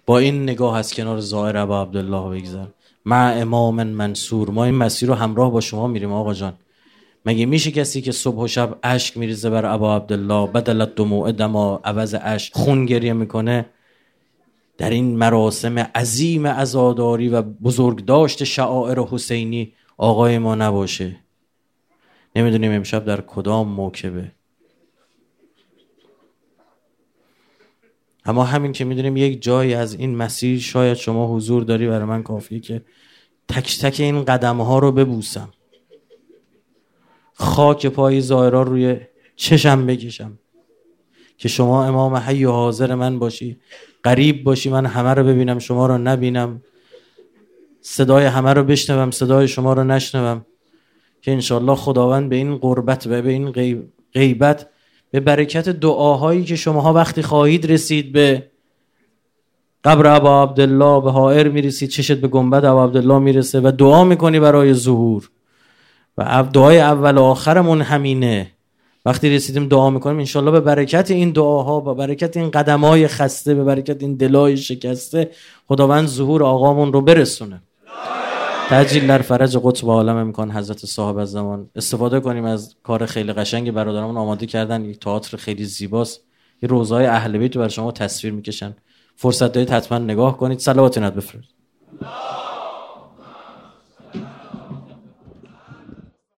با این نگاه از کنار ظاهر ابا عبدالله بگذر مع امام منصور. ما این مسیر رو همراه با شما میریم آقا جان. مگه میشه کسی که صبح و شب اشک میریزه بر ابا عبدالله بدلت دموع دما عوض اشک خون گریه می‌کنه؟ در این مراسم عظیم ازاداری و بزرگداشت شعائر حسینی آقای ما نباشه. نمی‌دونیم امشب در کدام موکبه. اما همین که می‌دونیم یک جایی از این مسیر شاید شما حضور داری برای من کافیه که تک تک این قدم ها رو ببوسم. خاک پای زائرا روی چشم بکشم که شما امام حی و حاضر من باشی قریب باشی من همه رو ببینم شما رو نبینم. صدای همه رو بشنوم صدای شما رو نشنوم. که انشالله خداوند به این قربت و به این غیبت به برکت دعاهایی که شماها وقتی خواهید رسید به قبر ابا عبدالله به حائر می‌رسید چشت به گنبد ابا عبدالله می‌رسه و دعا می‌کنی برای ظهور. و دعای اول و آخرمون همینه. وقتی رسیدیم دعا می‌کنیم انشالله به برکت این دعاها با برکت این قدم های خسته به برکت این دلای شکسته خداوند ظهور آقامون رو برسونه. تجلیل در فرج قطب عالم امکان حضرت صاحب از زمان استفاده کنیم از کار خیلی قشنگ برادرمون آماده کردن. یک تئاتر خیلی زیباست. یه روزهای اهل بیت رو بر شما تصویر می‌کشن. فرصت دارید حتما نگاه کنید. صلوات نت بفرستید